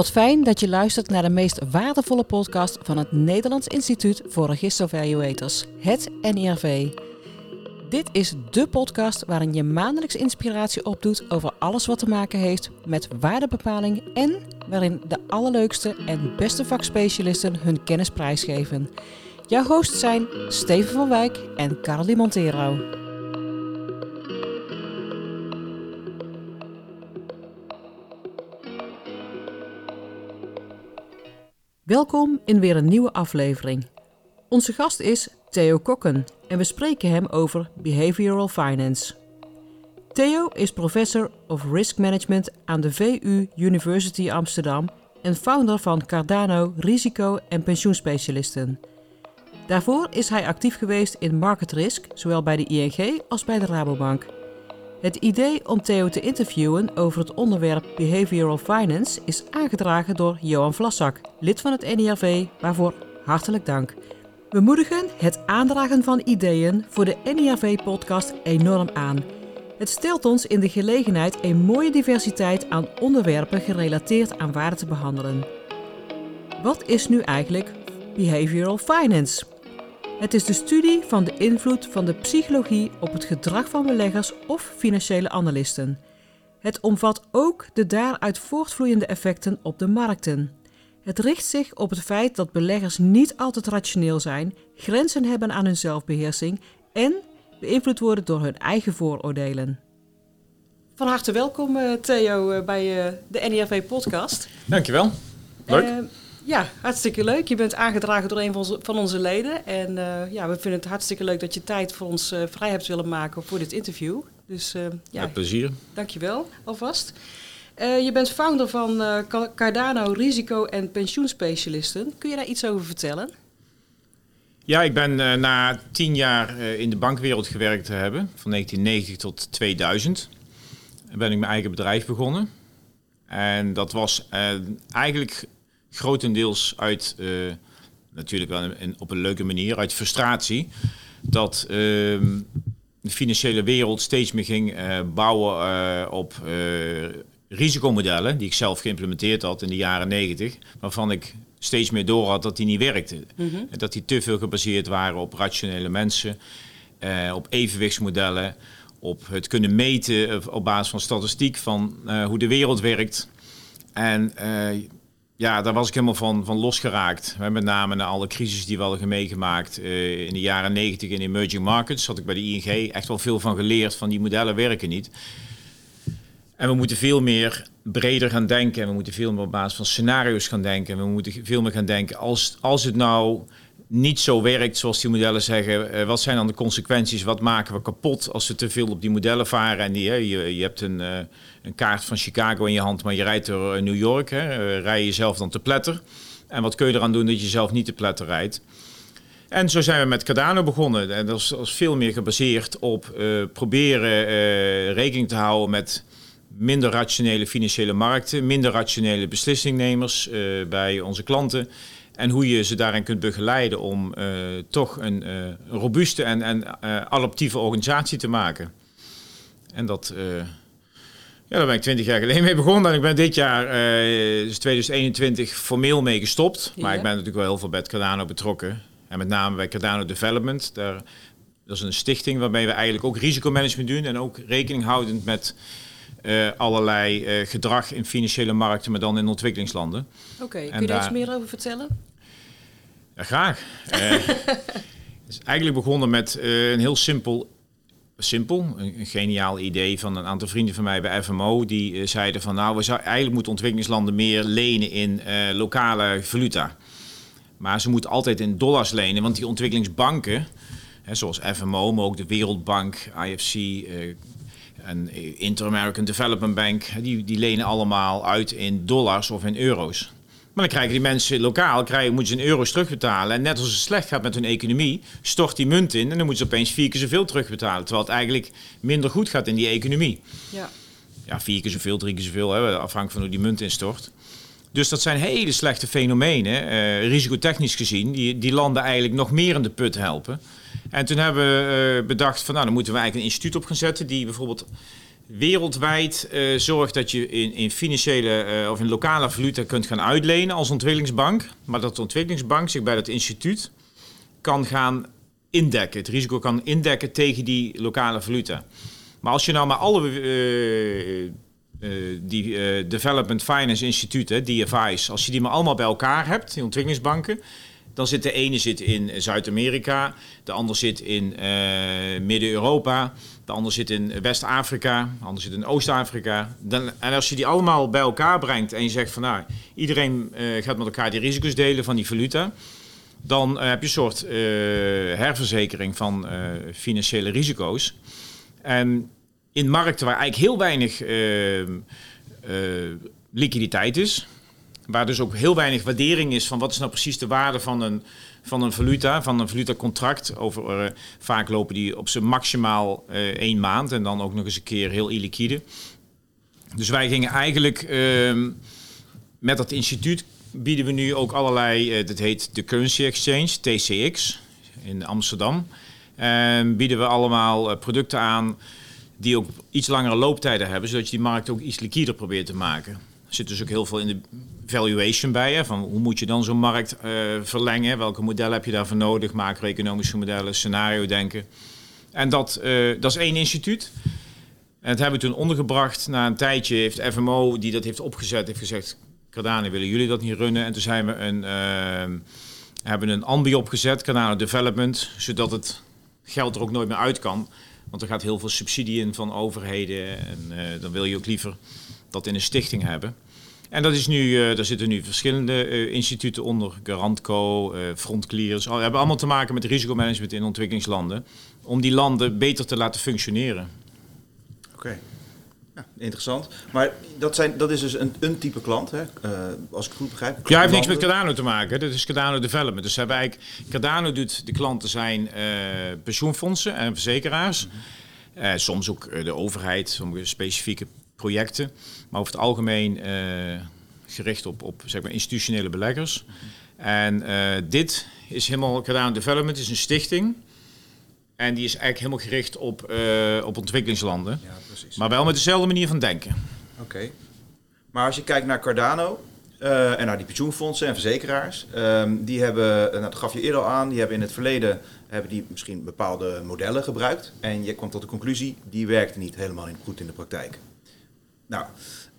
Wat fijn dat je luistert naar de meest waardevolle podcast van het Nederlands Instituut voor Register Evaluators, het NIRV. Dit is de podcast waarin je maandelijks inspiratie opdoet over alles wat te maken heeft met waardebepaling en waarin de allerleukste en beste vakspecialisten hun kennis prijsgeven. Jouw hosts zijn Steven van Wijk en Carly Montero. Welkom in weer een nieuwe aflevering. Onze gast is Theo Kokken en we spreken hem over Behavioral Finance. Theo is professor of Risk Management aan de VU University Amsterdam en founder van Cardano Risico- en Pensioenspecialisten. Daarvoor is hij actief geweest in market risk, zowel bij de ING als bij de Rabobank. Het idee om Theo te interviewen over het onderwerp Behavioral Finance is aangedragen door Johan Vlassak, lid van het NIRV, waarvoor hartelijk dank. We moedigen het aandragen van ideeën voor de NIRV-podcast enorm aan. Het stelt ons in de gelegenheid een mooie diversiteit aan onderwerpen gerelateerd aan waarde te behandelen. Wat is nu eigenlijk Behavioral Finance? Het is de studie van de invloed van de psychologie op het gedrag van beleggers of financiële analisten. Het omvat ook de daaruit voortvloeiende effecten op de markten. Het richt zich op het feit dat beleggers niet altijd rationeel zijn, grenzen hebben aan hun zelfbeheersing en beïnvloed worden door hun eigen vooroordelen. Van harte welkom eh, Theo eh, bij eh, de NIRV-podcast. Dankjewel. Leuk. Ja, hartstikke leuk. Je bent aangedragen door een van onze, van onze leden. En uh, ja, we vinden het hartstikke leuk dat je tijd voor ons uh, vrij hebt willen maken voor dit interview. Dus uh, ja, Met plezier. Dankjewel alvast. je bent founder van Cardano Risico- en Pensioenspecialisten. Kun je daar iets over vertellen? Ja, ik ben na tien jaar in de bankwereld gewerkt te hebben, van 1990 tot 2000, ben ik mijn eigen bedrijf begonnen. En dat was eigenlijk grotendeels uit, uh, natuurlijk wel een, op een leuke manier, uit frustratie. Dat uh, de financiële wereld steeds meer ging uh, bouwen uh, op risicomodellen, die ik zelf geïmplementeerd had in de jaren negentig, waarvan ik steeds meer door had dat die niet werkten. Mm -hmm. Dat die te veel gebaseerd waren op rationele mensen, op evenwichtsmodellen, op het kunnen meten op basis van statistiek van hoe de wereld werkt. En ja, daar was ik helemaal van, van losgeraakt. Met name na alle crisis die we hadden meegemaakt uh, in de jaren 90 in emerging markets. Had ik bij de ING echt wel veel van geleerd van die modellen werken niet. En we moeten veel meer breder gaan denken. En we moeten veel meer op basis van scenario's gaan denken. En we moeten veel meer gaan denken als, als het nou niet zo werkt zoals die modellen zeggen. Uh, wat zijn dan de consequenties? Wat maken we kapot als we te veel op die modellen varen? En die, je, je hebt een, uh, een kaart van Chicago in je hand, maar je rijdt door New York. Hè? Uh, rij je jezelf dan te pletter? En wat kun je eraan doen dat je zelf niet te pletter rijdt? En zo zijn we met Cardano begonnen. En dat is, dat is veel meer gebaseerd op proberen rekening te houden met minder rationele financiële markten, minder rationele beslissingnemers bij onze klanten. En hoe je ze daarin kunt begeleiden om toch een robuuste en, en adaptieve organisatie te maken. En dat, ja, daar ben ik twintig jaar geleden mee begonnen. En ik ben dit jaar, dus 2021, formeel mee gestopt. Maar ik ben natuurlijk wel heel veel bij Cardano betrokken. En met name bij Cardano Development. Daar, dat is een stichting waarbij we eigenlijk ook risicomanagement doen. En ook rekening houdend met uh, allerlei uh, gedrag in financiële markten, maar dan in ontwikkelingslanden. Oké, okay, kun je daar iets meer over vertellen? Ja, graag. het is eigenlijk begonnen met een heel simpel, simpel, een, geniaal idee van een aantal vrienden van mij bij FMO. Die zeiden van nou, we zouden eigenlijk moeten ontwikkelingslanden meer lenen in lokale valuta. Maar ze moeten altijd in dollars lenen, want die ontwikkelingsbanken, hè, zoals FMO, maar ook de Wereldbank, IFC, en Inter-American Development Bank, die, die lenen allemaal uit in dollars of in euro's. Dan krijgen die mensen lokaal, krijgen, moeten ze in euro's terugbetalen. En net als het slecht gaat met hun economie, stort die munt in en dan moeten ze opeens vier keer zoveel terugbetalen. Terwijl het eigenlijk minder goed gaat in die economie. Ja, ja vier keer zoveel, drie keer zoveel, hè, afhankelijk van hoe die munt instort. Dus dat zijn hele slechte fenomenen, uh, risicotechnisch gezien, die, die landen eigenlijk nog meer in de put helpen. En toen hebben we uh, bedacht van nou, dan moeten we eigenlijk een instituut op gaan zetten die bijvoorbeeld wereldwijd uh, zorgt dat je in, in financiële uh, of in lokale valuta kunt gaan uitlenen als ontwikkelingsbank. Maar dat de ontwikkelingsbank zich bij dat instituut kan gaan indekken. Het risico kan indekken tegen die lokale valuta. Maar als je nou maar alle uh, die Development Finance Instituten, DFI's, als je die maar allemaal bij elkaar hebt, die ontwikkelingsbanken, dan zit de ene zit in Zuid-Amerika, de ander zit in Midden-Europa, de ander zit in West-Afrika, de ander zit in Oost-Afrika. En als je die allemaal bij elkaar brengt en je zegt van nou, iedereen gaat met elkaar die risico's delen van die valuta, dan heb je een soort herverzekering van financiële risico's. En in markten waar eigenlijk heel weinig uh, liquiditeit is, waar dus ook heel weinig waardering is van wat is nou precies de waarde van een, van een valuta, van een valutacontract. Over, uh, vaak lopen die op zijn maximaal uh, één maand en dan ook nog eens een keer heel illiquide. Dus wij gingen eigenlijk ehm, met dat instituut bieden we nu ook allerlei, dat heet de Currency Exchange, TCX, in Amsterdam. En bieden we allemaal producten aan die ook iets langere looptijden hebben, zodat je die markt ook iets liquider probeert te maken. Zit dus ook heel veel in de valuation bij. Hè, van hoe moet je dan zo'n markt uh, verlengen? Welke modellen heb je daarvoor nodig? Macro-economische modellen, scenario denken. En dat, uh, dat is één instituut. En dat hebben we toen ondergebracht. Na een tijdje heeft FMO, die dat heeft opgezet, heeft gezegd... Cardano, willen jullie dat niet runnen? En toen zijn we een, uh, hebben een ambi opgezet, Cardano Development... zodat het geld er ook nooit meer uit kan... Want er gaat heel veel subsidie in van overheden. En dan wil je ook liever dat in een stichting hebben. En dat is nu, uh, daar zitten nu verschillende uh, instituten onder. Garantco, Frontclears. Al, hebben allemaal te maken met risicomanagement in ontwikkelingslanden. Om die landen beter te laten functioneren. Oké. Ja, interessant. Maar dat, zijn, dat is dus een, een type klant, hè? Uh, als ik het goed begrijp. Ja, heeft niks met Cardano te maken. Dat is Cardano Development. Dus hebben eigenlijk, Cardano doet de klanten zijn uh, pensioenfondsen en verzekeraars. Mm -hmm. uh, soms ook de overheid, sommige specifieke projecten. Maar over het algemeen gericht op, op zeg maar, institutionele beleggers. En dit is helemaal Cardano Development, is een stichting. En die is eigenlijk helemaal gericht op, uh, op ontwikkelingslanden. Ja, precies. Maar wel met dezelfde manier van denken. Oké. Okay. Maar als je kijkt naar Cardano uh, en naar die pensioenfondsen en verzekeraars, um, die hebben, nou, dat gaf je eerder al aan, die hebben in het verleden hebben die misschien bepaalde modellen gebruikt. En je kwam tot de conclusie, die werkte niet helemaal goed in de praktijk. Nou,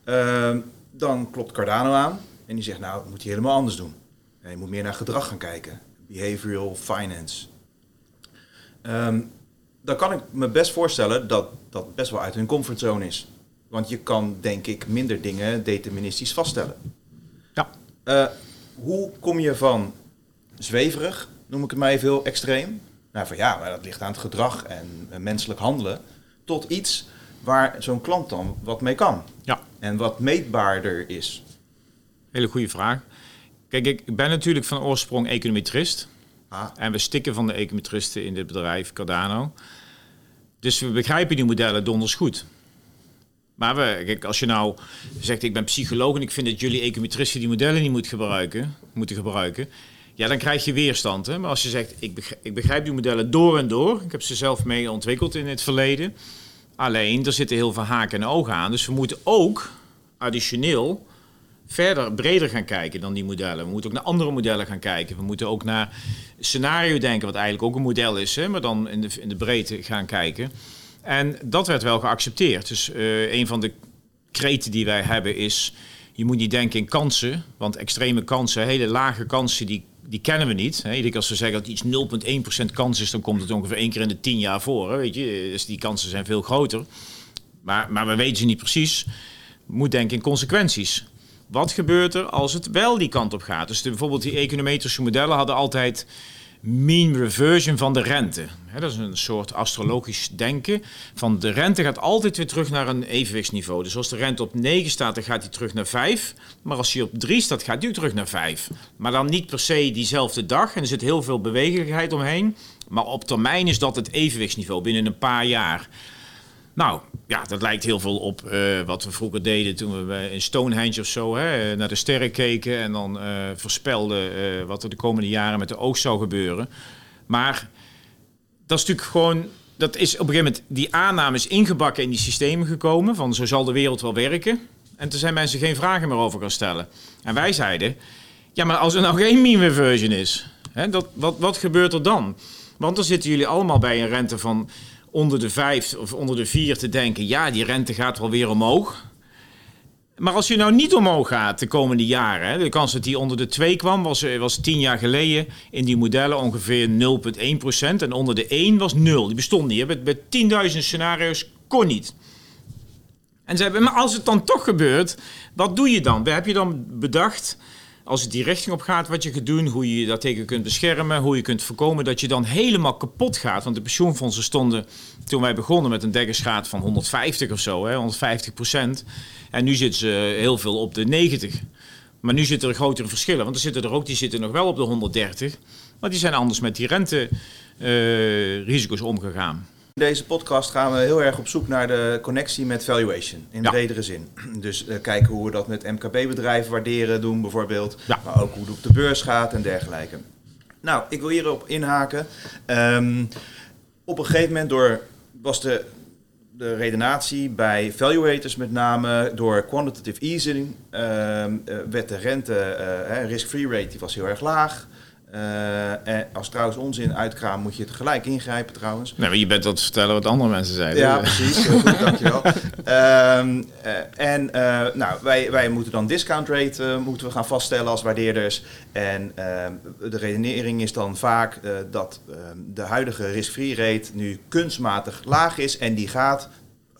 um, dan klopt Cardano aan en die zegt, nou, dat moet je helemaal anders doen. En je moet meer naar gedrag gaan kijken. Behavioral finance. Um, dan kan ik me best voorstellen dat dat best wel uit hun comfortzone is. Want je kan, denk ik, minder dingen deterministisch vaststellen. Ja. Uh, hoe kom je van zweverig, noem ik het maar even heel extreem, nou van ja, maar dat ligt aan het gedrag en menselijk handelen, tot iets waar zo'n klant dan wat mee kan. Ja. En wat meetbaarder is. Hele goede vraag. Kijk, ik ben natuurlijk van oorsprong econometrist. Ah. En we stikken van de econometristen in dit bedrijf, Cardano. Dus we begrijpen die modellen donders goed. Maar we, kijk, als je nou zegt, ik ben psycholoog en ik vind dat jullie econometristen die modellen niet moet gebruiken, moeten gebruiken. Ja, dan krijg je weerstand. Hè? Maar als je zegt, ik begrijp, ik begrijp die modellen door en door. Ik heb ze zelf mee ontwikkeld in het verleden. Alleen, er zitten heel veel haken en ogen aan. Dus we moeten ook additioneel verder, breder gaan kijken dan die modellen. We moeten ook naar andere modellen gaan kijken. We moeten ook naar scenario denken, wat eigenlijk ook een model is, hè, maar dan in de, in de breedte gaan kijken. En dat werd wel geaccepteerd. Dus uh, een van de kreten die wij hebben is, je moet niet denken in kansen, want extreme kansen, hele lage kansen, die, die kennen we niet. Hè. Als we zeggen dat iets 0,1% kans is, dan komt het ongeveer één keer in de tien jaar voor. Hè, weet je? Dus die kansen zijn veel groter. Maar, maar we weten ze niet precies. Moet denken in consequenties. Wat gebeurt er als het wel die kant op gaat? Dus de, bijvoorbeeld die econometrische modellen hadden altijd mean reversion van de rente. dat is een soort astrologisch denken. Van de rente gaat altijd weer terug naar een evenwichtsniveau. Dus als de rente op 9 staat, dan gaat hij terug naar 5. Maar als hij op 3 staat, gaat ook terug naar 5. Maar dan niet per se diezelfde dag. En er zit heel veel bewegelijkheid omheen. Maar op termijn is dat het evenwichtsniveau binnen een paar jaar. Nou, ja, dat lijkt heel veel op uh, wat we vroeger deden toen we in Stonehenge of zo hè, naar de sterren keken en dan voorspelden wat er de komende jaren met de oogst zou gebeuren. Maar dat is natuurlijk gewoon, dat is op een gegeven moment, die aanname is ingebakken in die systemen gekomen. Van zo zal de wereld wel werken. En toen zijn mensen geen vragen meer over gaan stellen. En wij zeiden, ja, maar als er nou geen mean reversion is, hè, dat, wat, wat gebeurt er dan? Want dan zitten jullie allemaal bij een rente van onder de 5 of onder de 4 te denken, ja, die rente gaat wel weer omhoog. Maar als je nou niet omhoog gaat de komende jaren, de kans dat die onder de 2 kwam, was, eh, was 10 jaar geleden in die modellen ongeveer 0,1%. En onder de 1 was 0. Die bestond niet. Bij, bij 10.000 scenario's kon niet. En ze hebben, maar als het dan toch gebeurt, wat doe je dan? Heb je dan bedacht, als het die richting op gaat, wat je gaat doen, hoe je je daartegen kunt beschermen, hoe je kunt voorkomen dat je dan helemaal kapot gaat? Want de pensioenfondsen stonden, toen wij begonnen met een dekkingsgraad van 150 of zo, hè, 150 procent. En nu zitten ze heel veel op de 90. Maar nu zitten er grotere verschillen, want er zitten er ook, die zitten nog wel op de 130. Maar die zijn anders met die rente-risico's omgegaan. Deze podcast gaan we heel erg op zoek naar de connectie met valuation, in Ja. bredere zin. Dus eh, kijken hoe we dat met MKB-bedrijven waarderen doen bijvoorbeeld, Ja. maar ook hoe het op de beurs gaat en dergelijke. Nou, ik wil hierop inhaken. Ehm, op een gegeven moment door, was de, de redenatie bij valuators met name door quantitative easing, eh, werd de rente, hè, risk-free rate, die was heel erg laag. Eh, en als trouwens onzin uitkraam moet je het gelijk ingrijpen trouwens. Nee, maar je bent dat te vertellen wat andere mensen zeiden. Ja, precies. Heel goed, dankjewel. Ehm, eh, en eh, nou, wij, wij moeten dan discount rate moeten we gaan vaststellen als waardeerders. En ehm, de redenering is dan vaak dat ehm, de huidige risk-free rate nu kunstmatig laag is. En die gaat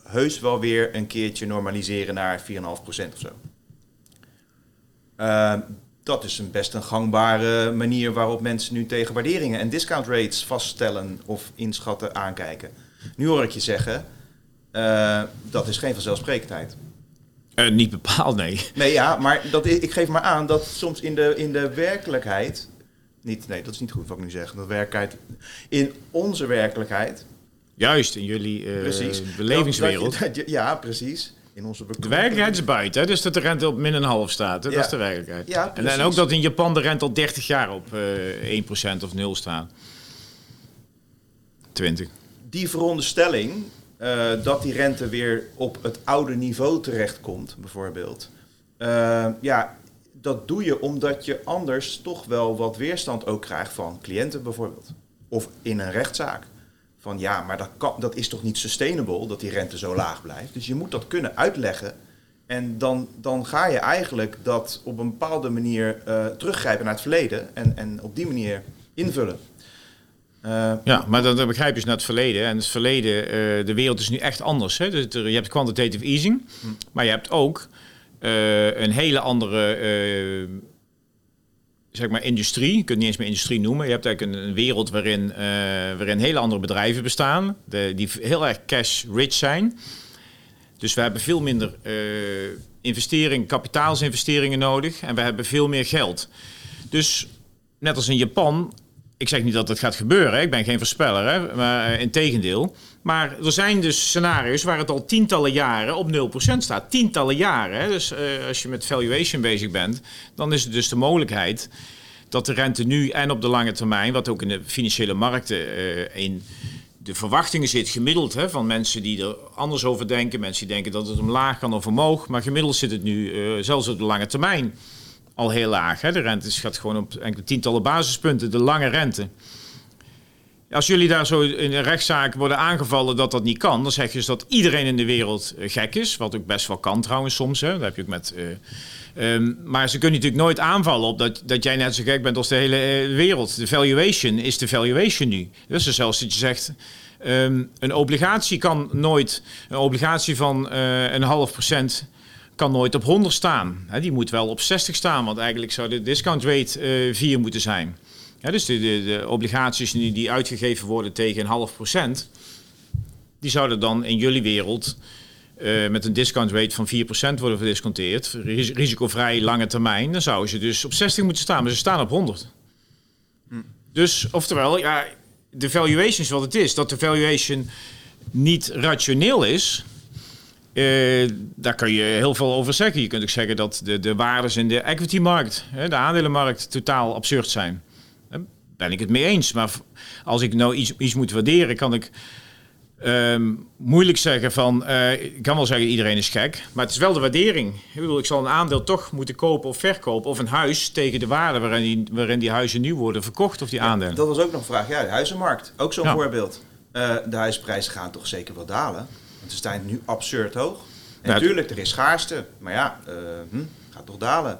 heus wel weer een keertje normaliseren naar 4,5% of zo. Dat is een best een gangbare manier waarop mensen nu tegen waarderingen en discount rates vaststellen of inschatten aankijken. Nu hoor ik je zeggen, eh, dat is geen vanzelfsprekendheid. Eh, niet bepaald, nee. Nee, ja, maar dat, ik geef maar aan dat soms in de, in de werkelijkheid... Niet, nee, dat is niet goed wat ik nu zeg. Dat werkelijkheid, in onze werkelijkheid... Juist, in jullie eh, precies. belevingswereld. dat- dat je- ja, precies. In onze De werkelijkheid is buiten, hè? dus dat de rente op min een half staat. Hè? Dat is de werkelijkheid. Ja, en, en ook dat in Japan de rente al 30 jaar op eh 1% of 0 staat. 20. die veronderstelling eh, dat die rente weer op het oude niveau terechtkomt, bijvoorbeeld. eh, ja, dat doe je omdat je anders toch wel wat weerstand ook krijgt van cliënten bijvoorbeeld. Of in een rechtszaak. Van ja, maar dat, kan, dat is toch niet sustainable dat die rente zo laag blijft. Dus je moet dat kunnen uitleggen. En dan, dan ga je eigenlijk dat op een bepaalde manier eh, teruggrijpen naar het verleden. En, en op die manier invullen. Eh, Ja, maar dat begrijp je dus naar het verleden. En het verleden, eh, de wereld is nu echt anders. Hè? Dus er- je hebt quantitative easing, maar je hebt ook een hele andere zeg maar industrie. Je kunt het niet eens meer industrie noemen. Je hebt eigenlijk een, wereld waarin, eh, waarin hele andere bedrijven bestaan, die heel erg cash-rich zijn. Dus we hebben veel minder eh investering, kapitaalsinvesteringen nodig en we hebben veel meer geld. Dus net als in Japan, ik zeg niet dat het gaat gebeuren, ik ben geen voorspeller, hè, maar in tegendeel. Maar er zijn dus scenario's waar het al tientallen jaren op 0% staat. Tientallen jaren. Hè. Dus eh, als je met valuation bezig bent, dan is het dus de mogelijkheid dat de rente nu en op de lange termijn, wat ook in de financiële markten eh, in de verwachtingen zit, gemiddeld hè, van mensen die er anders over denken, mensen die denken dat het omlaag kan of omhoog, maar gemiddeld zit het nu eh, zelfs op de lange termijn al heel laag. Hè. De rente gaat gewoon op enkele tientallen basispunten, de lange rente. Als jullie daar zo in een rechtszaak worden aangevallen dat dat niet kan, dan zeg je dus dat iedereen in de wereld eh, gek is. Wat ook best wel kan trouwens soms. Hè. Dat heb je ook met. eh, ehm, maar ze kunnen natuurlijk nooit aanvallen op dat, dat jij net zo gek bent als de hele eh, wereld. De valuation is de valuation nu. Dus zelfs dat je zegt. een obligatie kan nooit. Een obligatie van een half procent kan nooit op 100 staan. Die moet wel op 60 staan, want eigenlijk zou de discount rate eh 4 moeten zijn. Ja, dus de, de, obligaties die, die uitgegeven worden tegen een half procent, die zouden dan in jullie wereld eh, met een discount rate van 4% worden verdisconteerd, ris- risicovrij lange termijn, dan zouden ze dus op 60 moeten staan, maar ze staan op 100. Dus, oftewel, ja, de valuation is wat het is. Dat de valuation niet rationeel is, eh, daar kun je heel veel over zeggen. Je kunt ook zeggen dat de, de waardes in de equity-markt, de aandelenmarkt, totaal absurd zijn. Ben ik het mee eens. Maar als ik nou iets, iets moet waarderen, kan ik Ehm, moeilijk zeggen van, uh, ik kan wel zeggen iedereen is gek, maar het is wel de waardering. Ik bedoel, ik zal een aandeel toch moeten kopen of verkopen of een huis tegen de waarde waarin die, waarin die huizen nu worden verkocht of die aandelen. dat was ook nog een vraag. Ja, de huizenmarkt, ook zo'n voorbeeld. Uh, de huisprijzen gaan toch zeker wel dalen, want ze staan nu absurd hoog. En natuurlijk, er is schaarste, maar ja, uh, hm, gaat toch dalen.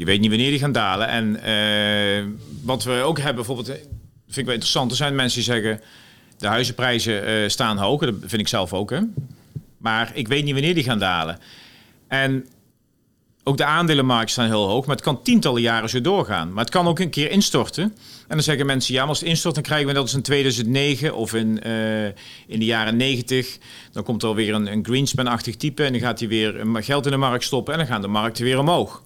Je weet niet wanneer die gaan dalen. En wat we ook hebben, bijvoorbeeld, vind ik wel interessant, er zijn mensen die zeggen de huizenprijzen uh, staan hoog, dat vind ik zelf ook. Hè? Maar ik weet niet wanneer die gaan dalen. En ook de aandelenmarkt staan heel hoog, maar het kan tientallen jaren zo doorgaan. Maar het kan ook een keer instorten. En dan zeggen mensen, ja, maar als het instort, dan krijgen we dat in 2009 of in, in de jaren 90. Dan komt er weer een, een Greenspan-achtig type en dan gaat hij weer geld in de markt stoppen en dan gaan de markten weer omhoog.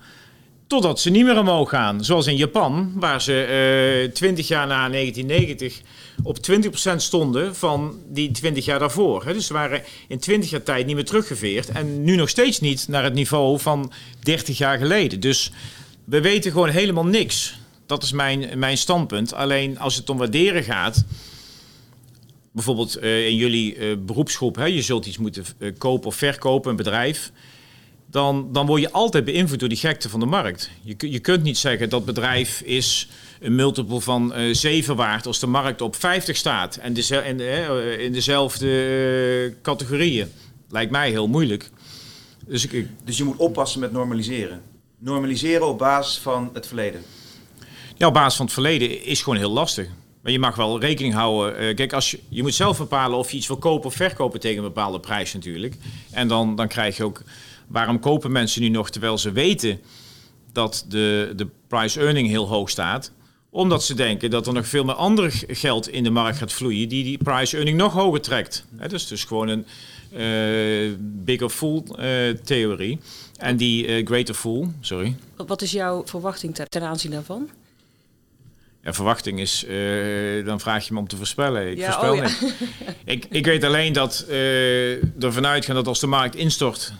Totdat ze niet meer omhoog gaan. Zoals in Japan, waar ze uh, 20 jaar na 1990 op 20% stonden van die 20 jaar daarvoor. Dus ze waren in 20 jaar tijd niet meer teruggeveerd. En nu nog steeds niet naar het niveau van 30 jaar geleden. Dus we weten gewoon helemaal niks. Dat is mijn, mijn standpunt. Alleen als het om waarderen gaat. Bijvoorbeeld uh, in jullie uh, beroepsgroep, hè, je zult iets moeten kopen of verkopen, een bedrijf dan, dan word je altijd beïnvloed door die gekte van de markt. Je, je kunt niet zeggen dat bedrijf is een multiple van uh, eh, 7 waard als de markt op 50 staat en de, en, uh, in dezelfde uh, categorieën. Lijkt mij heel moeilijk. Dus, ik, dus je moet oppassen met normaliseren. Normaliseren op basis van het verleden. Ja, op basis van het verleden is gewoon heel lastig. Maar je mag wel rekening houden. kijk, als je, je moet zelf bepalen of je iets wil kopen of verkopen tegen een bepaalde prijs natuurlijk. En dan, dan krijg je ook Waarom kopen mensen nu nog terwijl ze weten dat de, de price earning heel hoog staat? Omdat ze denken dat er nog veel meer ander geld in de markt gaat vloeien die die price earning nog hoger trekt. He, dus dus gewoon een uh, bigger fool uh, theorie. En die uh, greater fool, sorry. Wat is jouw verwachting ten aanzien daarvan? Ja, verwachting is, dan vraag je me om te voorspellen. Ik, voorspel oh, ja. ik, ik weet alleen dat uh, ervan uitgaan dat als de markt instort,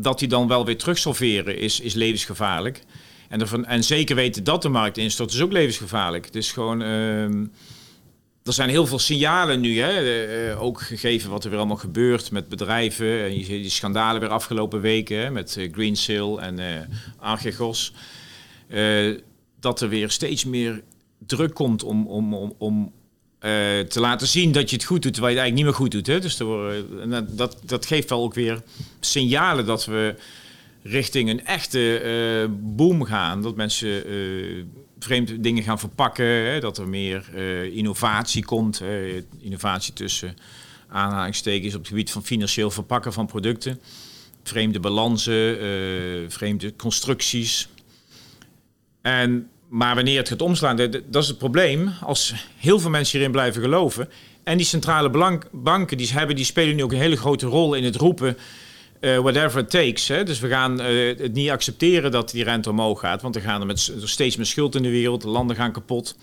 dat die dan wel weer terugsolveren is, is levensgevaarlijk. En, en zeker weten dat de markt instort is ook levensgevaarlijk. Is gewoon... Uh, er zijn heel veel signalen nu, hè? Uh, ook gegeven wat er weer allemaal gebeurt met bedrijven. En je ziet die schandalen weer afgelopen weken met uh, Green Seal en uh, Archegos. dat er weer steeds meer druk komt om, om, om, om uh, te laten zien dat je het goed doet, terwijl je het eigenlijk niet meer goed doet. Hè? Dus er, dat, dat geeft wel ook weer signalen dat we richting een echte uh, boom gaan. Dat mensen vreemde dingen gaan verpakken, hè? dat er meer innovatie komt. innovatie tussen aanhalingstekens op het gebied van financieel verpakken van producten. Vreemde balansen, vreemde constructies. En maar wanneer het gaat omslaan, dat is het probleem. Als heel veel mensen hierin blijven geloven. En die centrale banken die hebben, die spelen nu ook een hele grote rol in het roepen. Uh, whatever it takes. Hè. Dus we gaan uh, het niet accepteren dat die rente omhoog gaat. Want er gaan er met, steeds meer schuld in de wereld. De landen gaan kapot.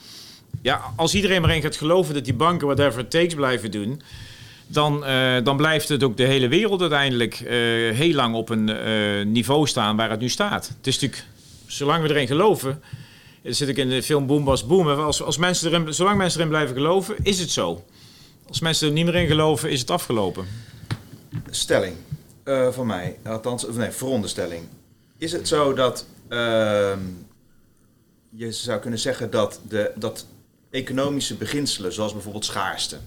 Ja, als iedereen maar in gaat geloven dat die banken whatever it takes blijven doen. Dan, uh, dan blijft het ook de hele wereld uiteindelijk heel lang op een niveau staan waar het nu staat. Het is natuurlijk, zolang we erin geloven dat zit ik in de film Boom Was Boom. Als, als mensen erin, zolang mensen erin blijven geloven, is het zo. Als mensen er niet meer in geloven, is het afgelopen. Stelling uh, van mij, althans, of nee, veronderstelling. Is het zo dat uh, je zou kunnen zeggen dat, de, dat economische beginselen, zoals bijvoorbeeld schaarste,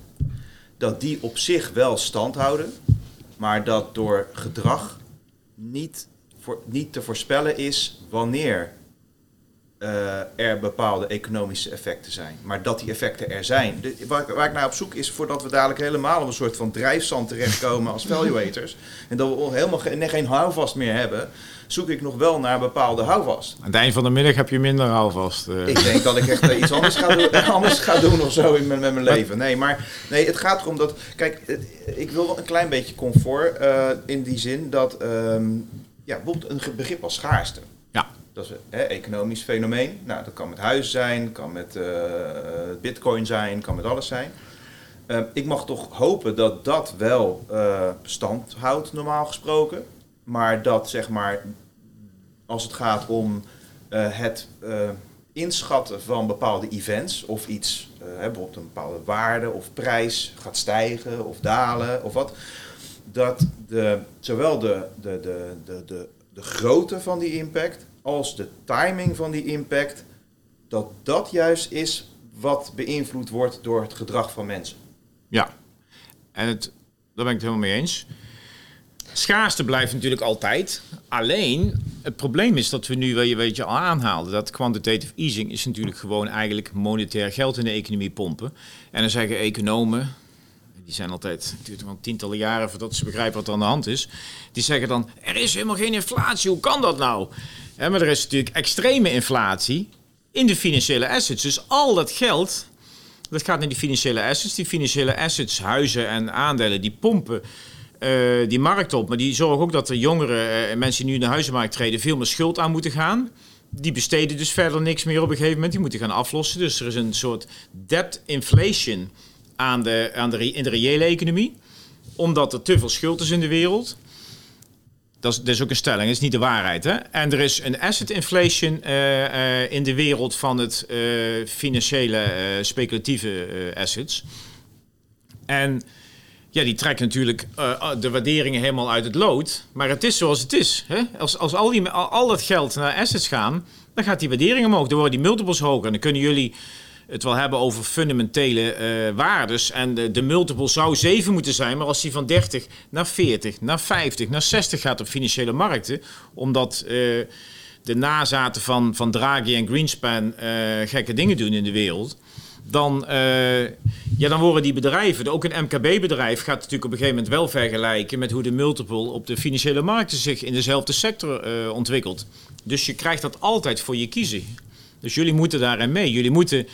dat die op zich wel stand houden, maar dat door gedrag niet, voor, niet te voorspellen is wanneer uh, er bepaalde economische effecten zijn. Maar dat die effecten er zijn. De, waar, waar, ik naar op zoek is voordat we dadelijk helemaal op een soort van drijfzand terechtkomen als valuators. en dat we helemaal geen, geen houvast meer hebben. Zoek ik nog wel naar bepaalde houvast. Aan het eind van de middag heb je minder houvast. Uh. Ik denk dat ik echt iets anders ga, doen, anders ga doen of zo in met, met mijn leven. Nee, maar nee, het gaat erom dat. Kijk, ik wil wel een klein beetje comfort uh, in die zin dat. Um, ja, bijvoorbeeld een begrip als schaarste. Dat is een economisch fenomeen. Nou, dat kan met huizen zijn, kan met uh, bitcoin zijn, kan met alles zijn. Uh, ik mag toch hopen dat dat wel uh, stand houdt, normaal gesproken. Maar dat zeg maar, als het gaat om het inschatten van bepaalde events of iets, bijvoorbeeld een bepaalde waarde of prijs gaat stijgen of dalen of wat, dat de, zowel de, de, de, de, de, de grootte van die impact als de timing van die impact, dat dat juist is wat beïnvloed wordt door het gedrag van mensen. Ja, en het, daar ben ik het helemaal mee eens. Schaarste blijft natuurlijk altijd. Alleen, het probleem is dat we nu, weet je, weet je al aanhaalden, dat quantitative easing is natuurlijk gewoon eigenlijk monetair geld in de economie pompen. En dan zeggen economen, die zijn altijd, het duurt wel tientallen jaren voordat ze begrijpen wat er aan de hand is. Die zeggen dan, er is helemaal geen inflatie, hoe kan dat nou? Maar er is natuurlijk extreme inflatie in de financiële assets. Dus al dat geld, dat gaat naar die financiële assets. Die financiële assets, huizen en aandelen, die pompen uh, die markt op. Maar die zorgen ook dat de jongeren, uh, mensen die nu in de huizenmarkt treden, veel meer schuld aan moeten gaan. Die besteden dus verder niks meer op een gegeven moment. Die moeten gaan aflossen. Dus er is een soort debt inflation aan de, aan de, in de reële economie. Omdat er te veel schuld is in de wereld. Dat is, ook een stelling, dat is niet de waarheid. Hè? En er is een asset inflation uh, uh, in de wereld van het uh, financiële speculatieve assets. En ja, die trekken natuurlijk de waarderingen helemaal uit het lood. Maar het is zoals het is. Hè? Als, als al, die, al, al dat geld naar assets gaan, dan gaat die waardering omhoog. Dan worden die multiples hoger. En dan kunnen jullie het wel hebben over fundamentele uh, waardes. En de, de multiple zou 7 moeten zijn, maar als die van 30 naar 40, naar 50, naar 60 gaat op financiële markten, omdat uh, de nazaten van, van Draghi en Greenspan uh, gekke dingen doen in de wereld. Dan, ja, dan worden die bedrijven, ook een MKB-bedrijf gaat natuurlijk op een gegeven moment wel vergelijken met hoe de multiple op de financiële markten zich in dezelfde sector ontwikkelt. Dus je krijgt dat altijd voor je kiezen. Dus jullie moeten daarin mee. Jullie moeten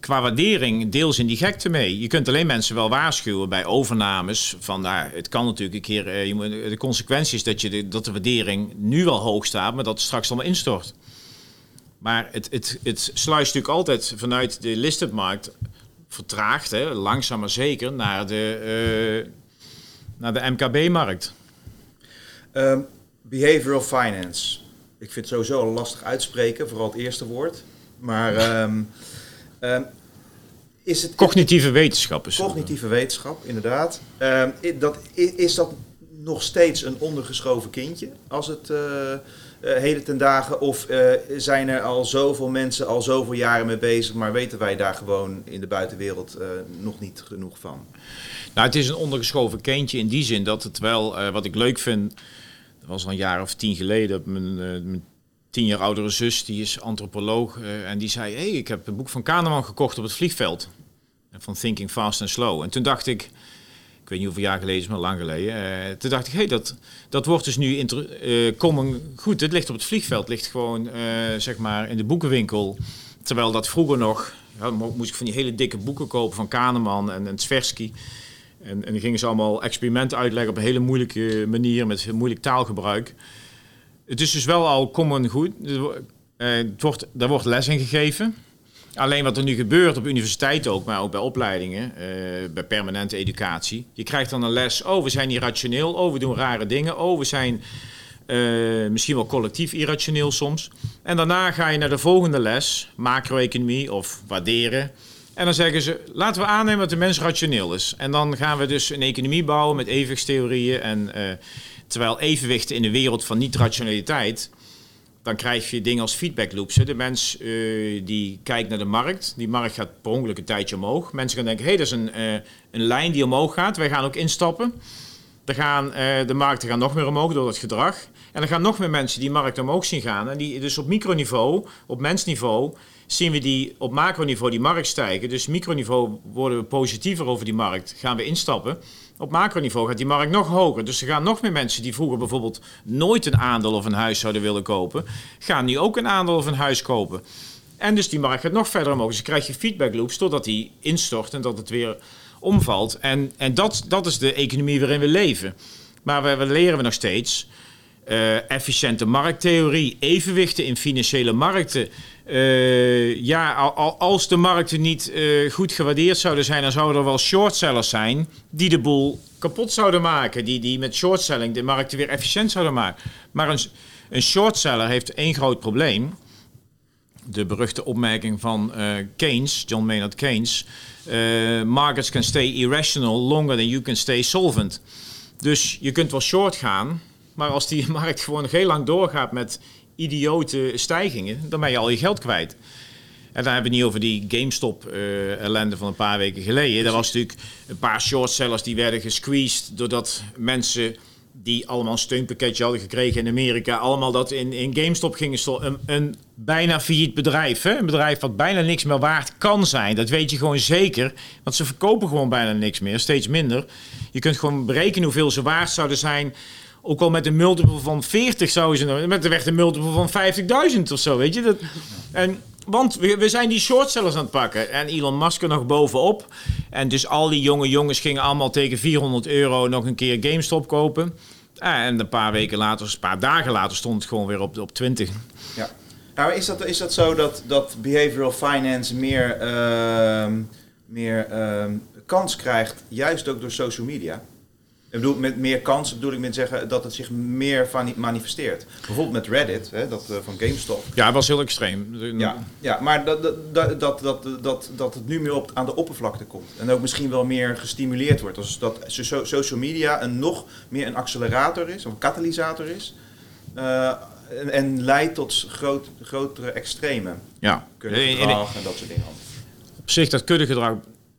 qua waardering deels in die gekte mee. Je kunt alleen mensen wel waarschuwen bij overnames. Van nou, het kan natuurlijk een keer. Moet, de consequentie is dat, je de, dat de waardering nu wel hoog staat, maar dat het straks allemaal instort. Maar het, het, het sluist natuurlijk altijd vanuit de listed markt vertraagd, hè, langzaam maar zeker, naar de, uh, naar de MKB-markt. Um, behavioral finance. Ik vind het sowieso lastig uitspreken, vooral het eerste woord. Maar um, Um, is het, cognitieve wetenschappen. Cognitieve wetenschap, inderdaad. Um, dat, is dat nog steeds een ondergeschoven kindje als het uh, uh, heden ten dagen? Of uh, zijn er al zoveel mensen al zoveel jaren mee bezig, maar weten wij daar gewoon in de buitenwereld nog niet genoeg van? Nou, het is een ondergeschoven kindje in die zin dat het wel, wat ik leuk vind, dat was al een jaar of tien geleden, mijn, mijn tien jaar oudere zus, die is antropoloog. Uh, en die zei, hey, ik heb een boek van Kahneman gekocht op het vliegveld. Van Thinking Fast and Slow. En toen dacht ik, ik weet niet hoeveel jaar geleden is, maar lang geleden. Uh, toen dacht ik, hey, dat, dat wordt dus nu uh, common goed. Het ligt op het vliegveld, ligt gewoon zeg maar in de boekenwinkel. Terwijl dat vroeger nog, ja, moest ik van die hele dikke boeken kopen van Kahneman en, en Tversky. En, en gingen ze allemaal experimenten uitleggen op een hele moeilijke manier met moeilijk taalgebruik. Het is dus wel al common goed. Eh, wordt, daar wordt les in gegeven. Alleen wat er nu gebeurt op universiteiten ook, maar ook bij opleidingen, uh, bij permanente educatie. Je krijgt dan een les, oh we zijn irrationeel, oh we doen rare dingen, oh we zijn uh, misschien wel collectief irrationeel soms. En daarna ga je naar de volgende les, macro-economie of waarderen. En dan zeggen ze, laten we aannemen dat de mens rationeel is. En dan gaan we dus een economie bouwen met evenwichtstheorieën en... Terwijl evenwichten in de wereld van niet-rationaliteit, dan krijg je dingen als feedback loops. De mens uh, die kijkt naar de markt, die markt gaat per ongeluk een tijdje omhoog. Mensen gaan denken, hé, hey, dat is een, uh, een lijn die omhoog gaat, wij gaan ook instappen. Dan gaan uh, de markten gaan nog meer omhoog door het gedrag. En dan gaan nog meer mensen die markt omhoog zien gaan. En die dus op microniveau, op mensniveau, zien we die op macroniveau die markt stijgen. Dus microniveau worden we positiever over die markt, gaan we instappen. Op macroniveau gaat die markt nog hoger. Dus er gaan nog meer mensen die vroeger bijvoorbeeld nooit een aandeel of een huis zouden willen kopen, gaan nu ook een aandeel of een huis kopen. En dus die markt gaat nog verder omhoog. Dus je krijgt je feedback loops totdat die instort en dat het weer omvalt. En, en dat, dat is de economie waarin we leven. Maar we, we leren we nog steeds uh, efficiënte markttheorie, evenwichten in financiële markten. Uh, ja, als de markten niet uh, goed gewaardeerd zouden zijn, dan zouden er wel shortsellers zijn die de boel kapot zouden maken. Die, die met shortselling de markten weer efficiënt zouden maken. Maar een, een shortseller heeft één groot probleem. de beruchte opmerking van uh, Keynes, John Maynard Keynes. Markets can stay irrational longer than you can stay solvent. Dus je kunt wel short gaan, maar als die markt gewoon heel lang doorgaat met idiote stijgingen, dan ben je al je geld kwijt. En dan hebben we niet over die GameStop-ellende van een paar weken geleden. Er was natuurlijk een paar shortsellers die werden gesqueezed doordat mensen die allemaal een steunpakketje hadden gekregen in Amerika, allemaal dat in, in GameStop gingen stoppen. Een, een bijna failliet bedrijf, hè? een bedrijf wat bijna niks meer waard kan zijn. Dat weet je gewoon zeker, want ze verkopen gewoon bijna niks meer, steeds minder. Je kunt gewoon berekenen hoeveel ze waard zouden zijn. Ook al met een multiple van 40 zouden ze, met de weg een multiple van 50.000 of zo, weet je. Dat, en want we, we zijn die shortsellers aan het pakken. En Elon Musk er nog bovenop. En dus al die jonge jongens gingen allemaal tegen 400 euro nog een keer GameStop kopen. En een paar weken later, een paar dagen later, stond het gewoon weer op, op 20. Ja. Nou, is dat, is dat zo dat, dat behavioral finance meer, uh, meer uh, kans krijgt, juist ook door social media? Ik bedoel, met meer kans bedoel ik met zeggen dat het zich meer manifesteert. Bijvoorbeeld met Reddit, hè, dat uh, van GameStop. Ja, het was heel extreem. Ja, ja maar dat, dat, dat, dat, dat, dat het nu meer op, aan de oppervlakte komt. En ook misschien wel meer gestimuleerd wordt. Dus dat social media een nog meer een accelerator is, of een katalysator is. Uh, en, en, leidt tot groot, grotere extreme. Ja. Kuddegedrag en dat soort dingen. Op zich, dat kuddegedrag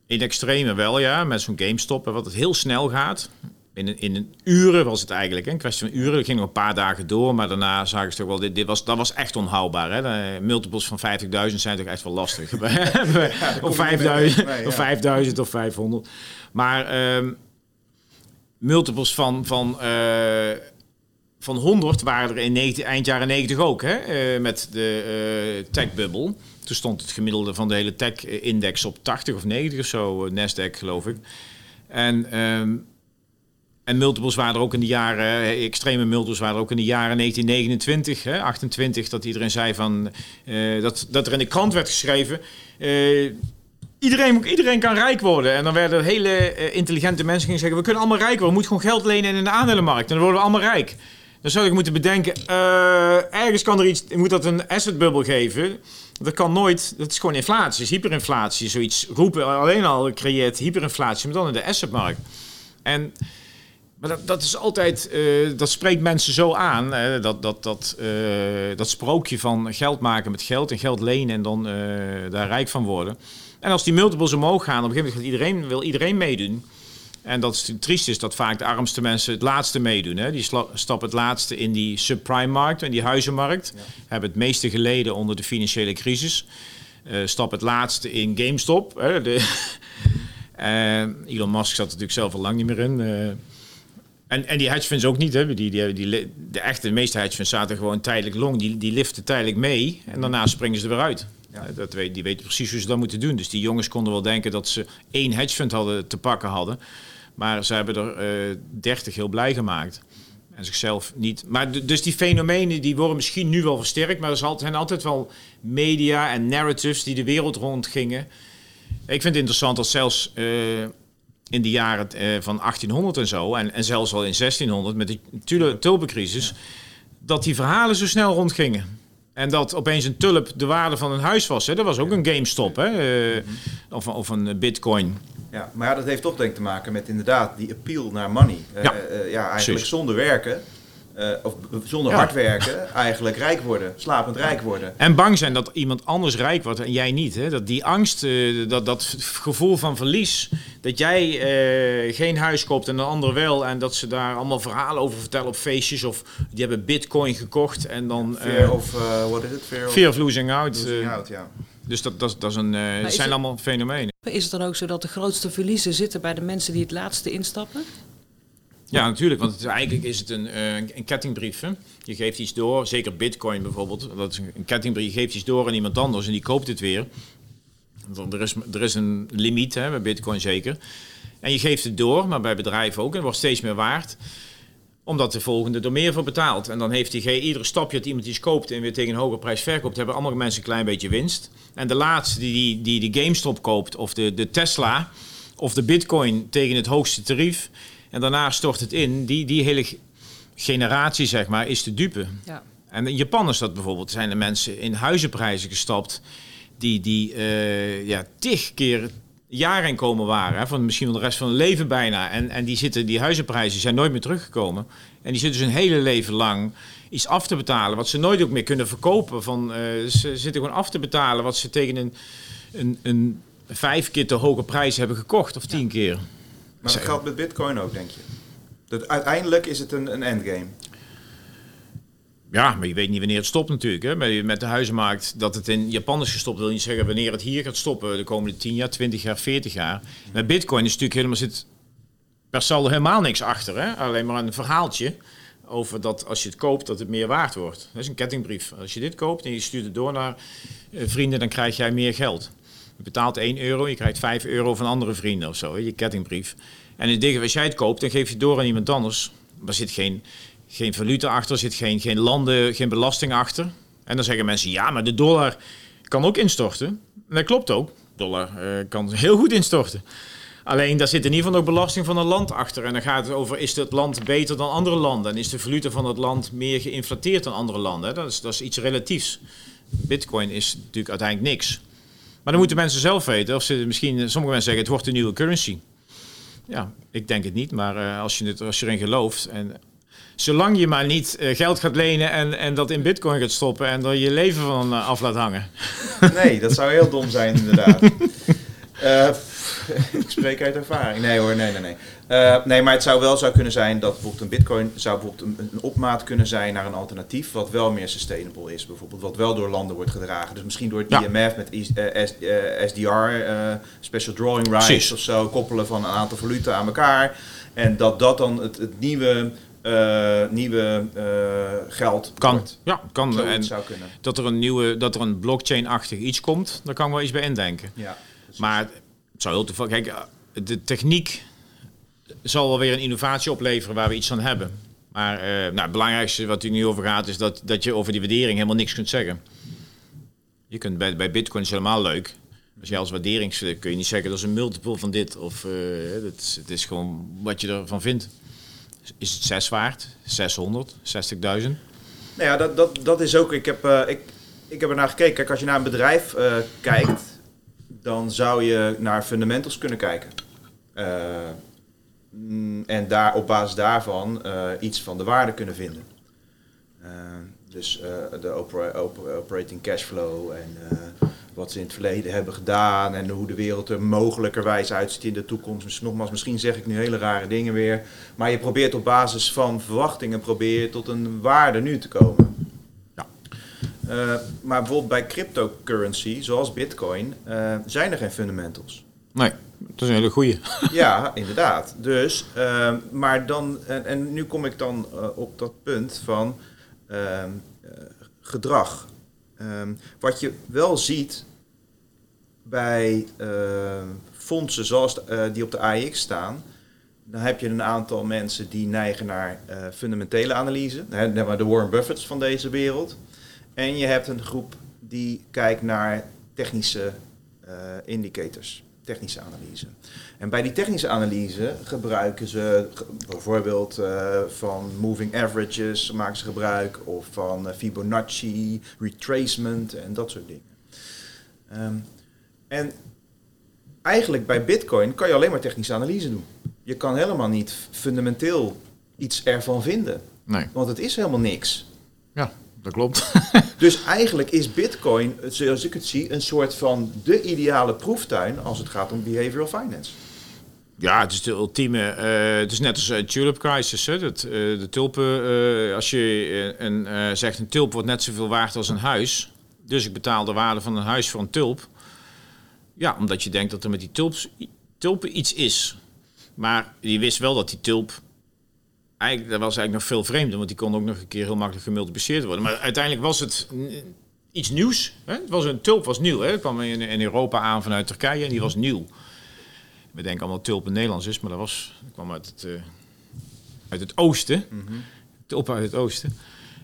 in extreme wel, ja. Met zo'n GameStop, wat het heel snel gaat in een, in een uren was het eigenlijk. Een kwestie van uren. Het ging nog een paar dagen door. Maar daarna zagen ze toch wel, dit, dit was, dat was echt onhoudbaar. Hè? De multiples van 50.000 zijn toch echt wel lastig. of 5000 of 5000 of 500. Maar um, multiples van, van, uh, van 100 waren er in 90, eind jaren 90 ook. Hè? Uh, met de uh, tech-bubble. Toen stond het gemiddelde van de hele tech-index op 80 of 90 of zo. Nasdaq geloof ik. En... Um, en multiples waren er ook in de jaren, extreme multiples waren er ook in de jaren 1929, hè, 28, dat iedereen zei van, uh, dat, dat er in de krant werd geschreven, uh, iedereen, iedereen kan rijk worden. En dan werden hele intelligente mensen gingen zeggen, we kunnen allemaal rijk worden, we moeten gewoon geld lenen in de aandelenmarkt en dan worden we allemaal rijk. Dan zou ik moeten bedenken, ergens kan er iets, moet dat een assetbubbel geven. Dat kan nooit, dat is gewoon inflatie, is hyperinflatie. Zoiets roepen alleen al creëert hyperinflatie, maar dan in de assetmarkt. En maar dat, dat is altijd, uh, dat spreekt mensen zo aan. Uh, dat, dat, dat, uh, dat sprookje van geld maken met geld en geld lenen en dan daar rijk van worden. En als die multiples omhoog gaan, op een gegeven moment iedereen, wil iedereen meedoen. En dat is het triest is dat vaak de armste mensen het laatste meedoen. Hè? Die stappen het laatste in die subprime-markt en die huizenmarkt. Ja. Hebben het meeste geleden onder de financiële crisis. stappen het laatste in GameStop. Hè? De Elon Musk zat er natuurlijk zelf al lang niet meer in. En, en die hedge funds ook niet. Hè. Die, die, die, de echte, meeste hedge zaten gewoon tijdelijk long. Die, die liften tijdelijk mee en daarna springen ze er weer uit. Ja. Dat weet, die weten precies hoe ze dat moeten doen. Dus die jongens konden wel denken dat ze één hedge fund hadden te pakken hadden. Maar ze hebben er uh, 30 heel blij gemaakt. En zichzelf niet. Maar dus die fenomenen die worden misschien nu wel versterkt. Maar er zijn altijd wel media en narratives die de wereld rondgingen. Ik vind het interessant dat zelfs... Uh, in de jaren uh, van 1800 en zo, en, en zelfs al in 1600 met de tulpencrisis, dat die verhalen zo snel rondgingen. En dat opeens een tulp de waarde van een huis was. Hè? Dat was ook een GameStop, hè? Uh, of, of een bitcoin. Ja, maar ja, dat heeft toch denk ik te maken met inderdaad die appeal naar money. Uh, ja, ja, eigenlijk zonder werken uh, of zonder hard werken eigenlijk rijk worden, slapend rijk worden. En bang zijn dat iemand anders rijk wordt en jij niet. Hè? Dat die angst, uh, dat, dat gevoel van verlies, dat jij uh, geen huis koopt en een ander wel. En dat ze daar allemaal verhalen over vertellen op feestjes. Of die hebben bitcoin gekocht en dan... Fear of, what is it? Fear of, fear of losing out. Losing out ja. Dus dat, dat, dat is een, zijn het, allemaal fenomenen. Is het dan ook zo dat de grootste verliezen zitten bij de mensen die het laatste instappen? Ja, natuurlijk. Want het, eigenlijk is het een, uh, een kettingbrief. Hè? Je geeft iets door, zeker bitcoin bijvoorbeeld. Dat is een kettingbrief. Je geeft iets door aan iemand anders en die koopt het weer. Er is, er is een limiet hè, bij bitcoin zeker. En je geeft het door, maar bij bedrijven ook. En het wordt steeds meer waard omdat de volgende er meer voor betaalt. En dan heeft hij iedere stapje dat iemand iets koopt en weer tegen een hogere prijs verkoopt, hebben allemaal mensen een klein beetje winst. En de laatste die, die, die de GameStop koopt, of de, de Tesla, of de Bitcoin tegen het hoogste tarief, en daarna stort het in. Die, die hele generatie, zeg maar, is te dupe. Ja. En in Japan is dat bijvoorbeeld, zijn er mensen in huizenprijzen gestapt die, die eh, ja, tig keer jaarinkomen waren, hè, van misschien wel de rest van hun leven bijna. En, en die, zitten, die huizenprijzen zijn nooit meer teruggekomen. En die zitten dus hun hele leven lang iets af te betalen, wat ze nooit ook meer kunnen verkopen. Van, eh, ze zitten gewoon af te betalen wat ze tegen een, een, een vijf keer te hoge prijs hebben gekocht, of tien keer. Maar dat geldt met bitcoin ook, denk je? Dat uiteindelijk is het een, een endgame. Ja, maar je weet niet wanneer het stopt natuurlijk. Hè. Met- Met de huizenmarkt, dat het in Japan is gestopt, wil niet zeggen wanneer het hier gaat stoppen de komende 10 jaar, 20 jaar, 40 jaar. Met bitcoin is natuurlijk helemaal, zit per saldo helemaal niks achter. Hè. Alleen maar een verhaaltje over dat als je het koopt, dat het meer waard wordt. Dat is een kettingbrief. Als je dit koopt en je stuurt het door naar eh, vrienden, dan krijg jij meer geld. Je betaalt 1 euro, je krijgt 5 euro van andere vrienden of zo, je kettingbrief. En het ding, als jij het koopt, dan geef je door aan iemand anders. Er zit geen, geen valuta achter, er zit geen, geen landen, geen belasting achter. En dan zeggen mensen, ja, maar de dollar kan ook instorten. En dat klopt ook. De dollar eh, kan heel goed instorten. Alleen daar zit in ieder geval ook belasting van een land achter. En dan gaat het over, is het land beter dan andere landen? En is de valuta van het land meer geïnflateerd dan andere landen? Dat, is, dat is iets relatiefs. Bitcoin is natuurlijk uiteindelijk niks. Maar dan moeten mensen zelf weten. Of ze misschien, sommige mensen zeggen, het wordt een nieuwe currency. Ja, ik denk het niet. Maar eh, als, je het, als je erin gelooft... En, zolang je maar niet eh, geld gaat lenen en, en dat in bitcoin gaat stoppen... en er je leven van eh, af laat hangen. Nee, dat zou heel dom zijn, inderdaad. Eh, ik spreek uit ervaring. Nee hoor, nee, nee, nee. Eh, nee, maar het zou wel zou kunnen zijn dat bijvoorbeeld een bitcoin zou bijvoorbeeld een, een opmaat kunnen zijn naar een alternatief wat wel meer sustainable is. Bijvoorbeeld wat wel door landen wordt gedragen. Dus misschien door het Ja. IMF met eh, S- SDR, Special Drawing Rights Precies. of zo, koppelen van een aantal valuta aan elkaar. En dat dat dan het, het nieuwe, nieuwe geld Kan. wordt. Ja, kan. Zoiets En zou kunnen. dat er een nieuwe, dat er een blockchain-achtig iets komt, daar kan ik wel iets bij indenken. Ja. Maar het zou heel toevallig. Kijk, de techniek zal wel weer een innovatie opleveren waar we iets aan hebben. Maar eh, nou, het belangrijkste wat u nu over gaat, is dat, dat je over die waardering helemaal niks kunt zeggen. Je kunt bij, bij Bitcoin is helemaal leuk. Als je als waardering kun je niet zeggen dat is een multiple van dit. Of eh, is, het is gewoon wat je ervan vindt. Is het 6 waard? 600? 60.000? Nou ja, dat, dat, dat is ook. Ik heb, eh, ik, ik heb er naar gekeken. Kijk, als je naar een bedrijf kijkt, dan zou je naar fundamentals kunnen kijken. Eh, mm, en daar, op basis daarvan eh, iets van de waarde kunnen vinden. Eh, dus de opera- op- operating cashflow en wat ze in het verleden hebben gedaan en hoe de wereld er mogelijkerwijs uitziet in de toekomst. Dus nogmaals, misschien zeg ik nu hele rare dingen weer. Maar je probeert op basis van verwachtingen probeer je tot een waarde nu te komen. Eh, maar bijvoorbeeld bij cryptocurrency, zoals bitcoin, eh, zijn er geen fundamentals. Nee, dat is een hele goeie. Ja, inderdaad. Dus, ehm, maar dan, en, en nu kom ik dan eh, op dat punt van ehm, eh, gedrag. Ehm, wat je wel ziet bij fondsen zoals de, die op de AIX staan, dan heb je een aantal mensen die neigen naar fundamentele analyse, hè, de Warren Buffetts van deze wereld. En je hebt een groep die kijkt naar technische eh, indicators, technische analyse. En bij die technische analyse gebruiken ze bijvoorbeeld eh, van moving averages, maken ze gebruik, of van eh, Fibonacci, retracement en dat soort dingen. Ehm, en eigenlijk bij Bitcoin kan je alleen maar technische analyse doen. Je kan helemaal niet fundamenteel iets ervan vinden, Nee, want het is helemaal niks. ja, dat klopt. Dus eigenlijk is Bitcoin, zoals ik het zie, een soort van de ideale proeftuin als het gaat om behavioral finance. Ja, het is de ultieme. eh, het is net als uh, tulip crisis. Hè? Dat, eh, de tulpen, eh, als je eh, een, eh, zegt een tulp wordt net zoveel waard als een huis. Dus ik betaal de waarde van een huis voor een tulp. Ja, omdat je denkt dat er met die tulps, tulpen iets is. Maar je wist wel dat die tulp. Eigenlijk, dat was eigenlijk nog veel vreemder, want die kon ook nog een keer heel makkelijk gemultipliceerd worden. Maar uiteindelijk was het mm, iets nieuws. Hè? Het was een tulp was nieuw. Hè? Het kwam in, in Europa aan vanuit Turkije en die was nieuw. We denken allemaal dat tulpen Nederlands is, maar dat was, dat kwam uit het, eh, uit het oosten. Tulpen uit het oosten.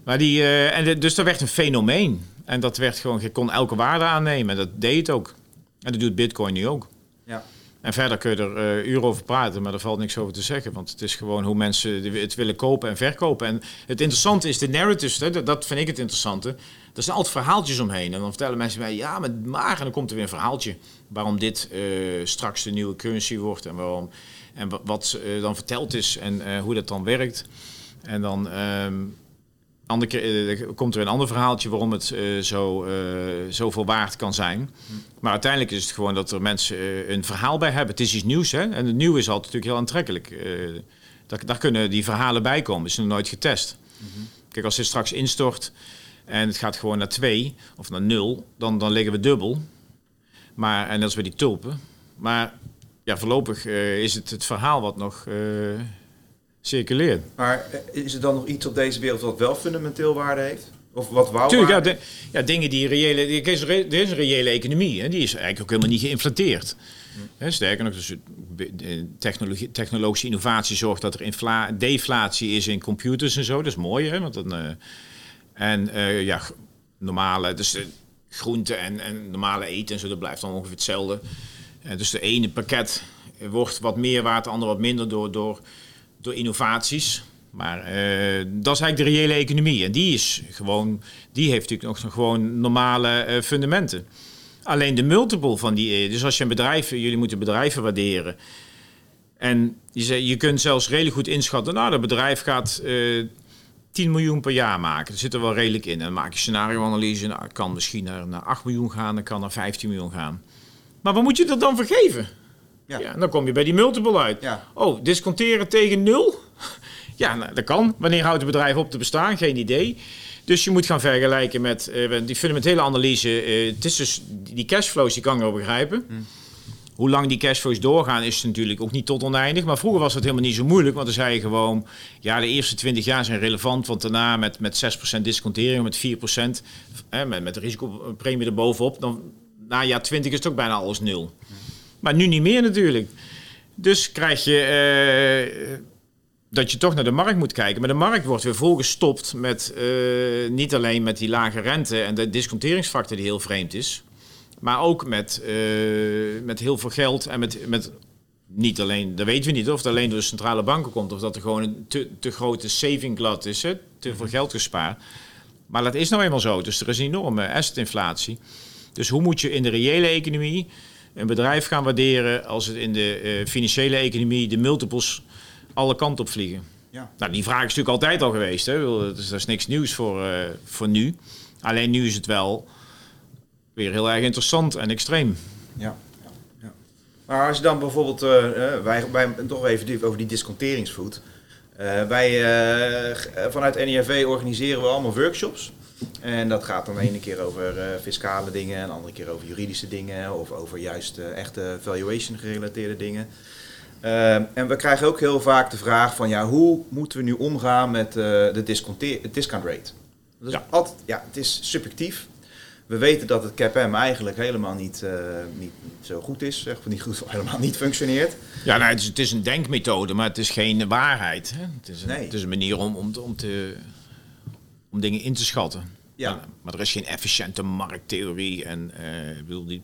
Maar die, eh, en de- dus dat werd een fenomeen. En dat werd gewoon, je kon elke waarde aannemen. En dat deed het ook. En dat doet Bitcoin nu ook. Ja. En verder kun je er uh, uren over praten, maar er valt niks over te zeggen. Want het is gewoon hoe mensen het willen kopen en verkopen. En het interessante is de narratives, hè, dat vind ik het interessante. Er zijn altijd verhaaltjes omheen. En dan vertellen mensen mij, ja, maar, maar en dan komt er weer een verhaaltje. Waarom dit uh, straks de nieuwe currency wordt en, waarom, en wat uh, dan verteld is en hoe dat dan werkt. En dan... Um, andere uh, komt er een ander verhaaltje waarom het uh, zo, uh, zoveel waard kan zijn. Maar uiteindelijk is het gewoon dat er mensen een verhaal bij hebben. Het is iets nieuws, hè? En het nieuw is altijd natuurlijk heel aantrekkelijk. daar, daar, kunnen die verhalen bij komen. is nog nooit getest. Kijk, als dit straks instort en het gaat gewoon naar 2 of naar 0, dan, dan liggen we dubbel. Maar, en dat is bij die tulpen. Maar ja, voorlopig is het het verhaal wat nog circuleert. Maar eh, is er dan nog iets op deze wereld wat wel fundamenteel waarde heeft? Of wat wou Tuurlijk, ja, de, ja, dingen die reële... Er is, er is een reële economie, hè, die is eigenlijk ook helemaal niet geïnflateerd. Hm. Sterker nog, dus technologie, technologische innovatie zorgt dat er infla, deflatie is in computers en zo. Dat is mooi, hè? Want dan, uh, en uh, ja, normale, dus uh, groenten en, en normale eten en zo, dat blijft dan ongeveer hetzelfde. dus de ene pakket wordt wat meer waard, de andere wat minder door, door door innovaties. Maar uh, dat is eigenlijk de reële economie. En die is gewoon, die heeft natuurlijk nog gewoon normale uh, fundamenten. Alleen de multiple van die, dus als je een bedrijf, jullie moeten bedrijven waarderen. En je, je kunt zelfs redelijk goed inschatten, nou, dat bedrijf gaat uh, eh, 10 miljoen per jaar maken. Dat zit er wel redelijk in. Dan maak je scenario-analyse. Nou, het kan misschien naar, naar 8 miljoen gaan, dan kan naar 15 miljoen gaan. Maar wat moet je er dan vergeven? Ja. ja. dan kom je bij die multiple uit. Ja. Oh, disconteren tegen nul? ja, nou, dat kan. Wanneer houdt het bedrijf op te bestaan? Geen idee. Dus je moet gaan vergelijken met uh, die fundamentele analyse. Uh, het is dus die cashflows, die kan ik wel begrijpen. Hmm. Hoe lang die cashflows doorgaan is natuurlijk ook niet tot oneindig. Maar vroeger was het helemaal niet zo moeilijk. Want dan zei je gewoon, ja, de eerste 20 jaar zijn relevant. Want daarna met, met 6% discontering, met 4%, eh, met, met de risicopremie erbovenop. Dan na jaar 20 is het ook bijna alles nul. Hmm. Maar nu niet meer natuurlijk. Dus krijg je uh, dat je toch naar de markt moet kijken. Maar de markt wordt weer volgestopt met uh, niet alleen met die lage rente en de disconteringsfactor die heel vreemd is. Maar ook met, uh, met heel veel geld en met, met niet alleen, dat weten we niet of het alleen door de centrale banken komt of dat er gewoon een te, te grote saving glut is, hè? te veel geld gespaard. Maar dat is nou eenmaal zo. Dus er is een enorme assetinflatie. Dus hoe moet je in de reële economie een bedrijf gaan waarderen als het in de uh, financiële economie de multiples alle kanten op vliegen. Ja. Nou, die vraag is natuurlijk altijd al geweest. Hè? Dus dat is niks nieuws voor, uh, voor nu. Alleen nu is het wel weer heel erg interessant en extreem. Ja. ja. Maar als je dan bijvoorbeeld, uh, wij, wij toch even over die disconteringsvoet. wij vanuit NIRV organiseren we allemaal workshops. En dat gaat dan de ene keer over uh, fiscale dingen, en de andere keer over juridische dingen of over juist uh, echte valuation gerelateerde dingen. Uh, en we krijgen ook heel vaak de vraag van ja, hoe moeten we nu omgaan met de discount rate? Dat is ja. Altijd, ja, het is subjectief. We weten dat het CAPM eigenlijk helemaal niet, niet, zo goed is, zeg, niet goed, helemaal niet functioneert. Ja, nou, het, is, het is een denkmethode, maar het is geen waarheid. Hè? Het, is een, nee. het is een manier om, om, om te om dingen in te schatten. Ja. Maar, er is geen efficiënte markttheorie en uh, bedoel die.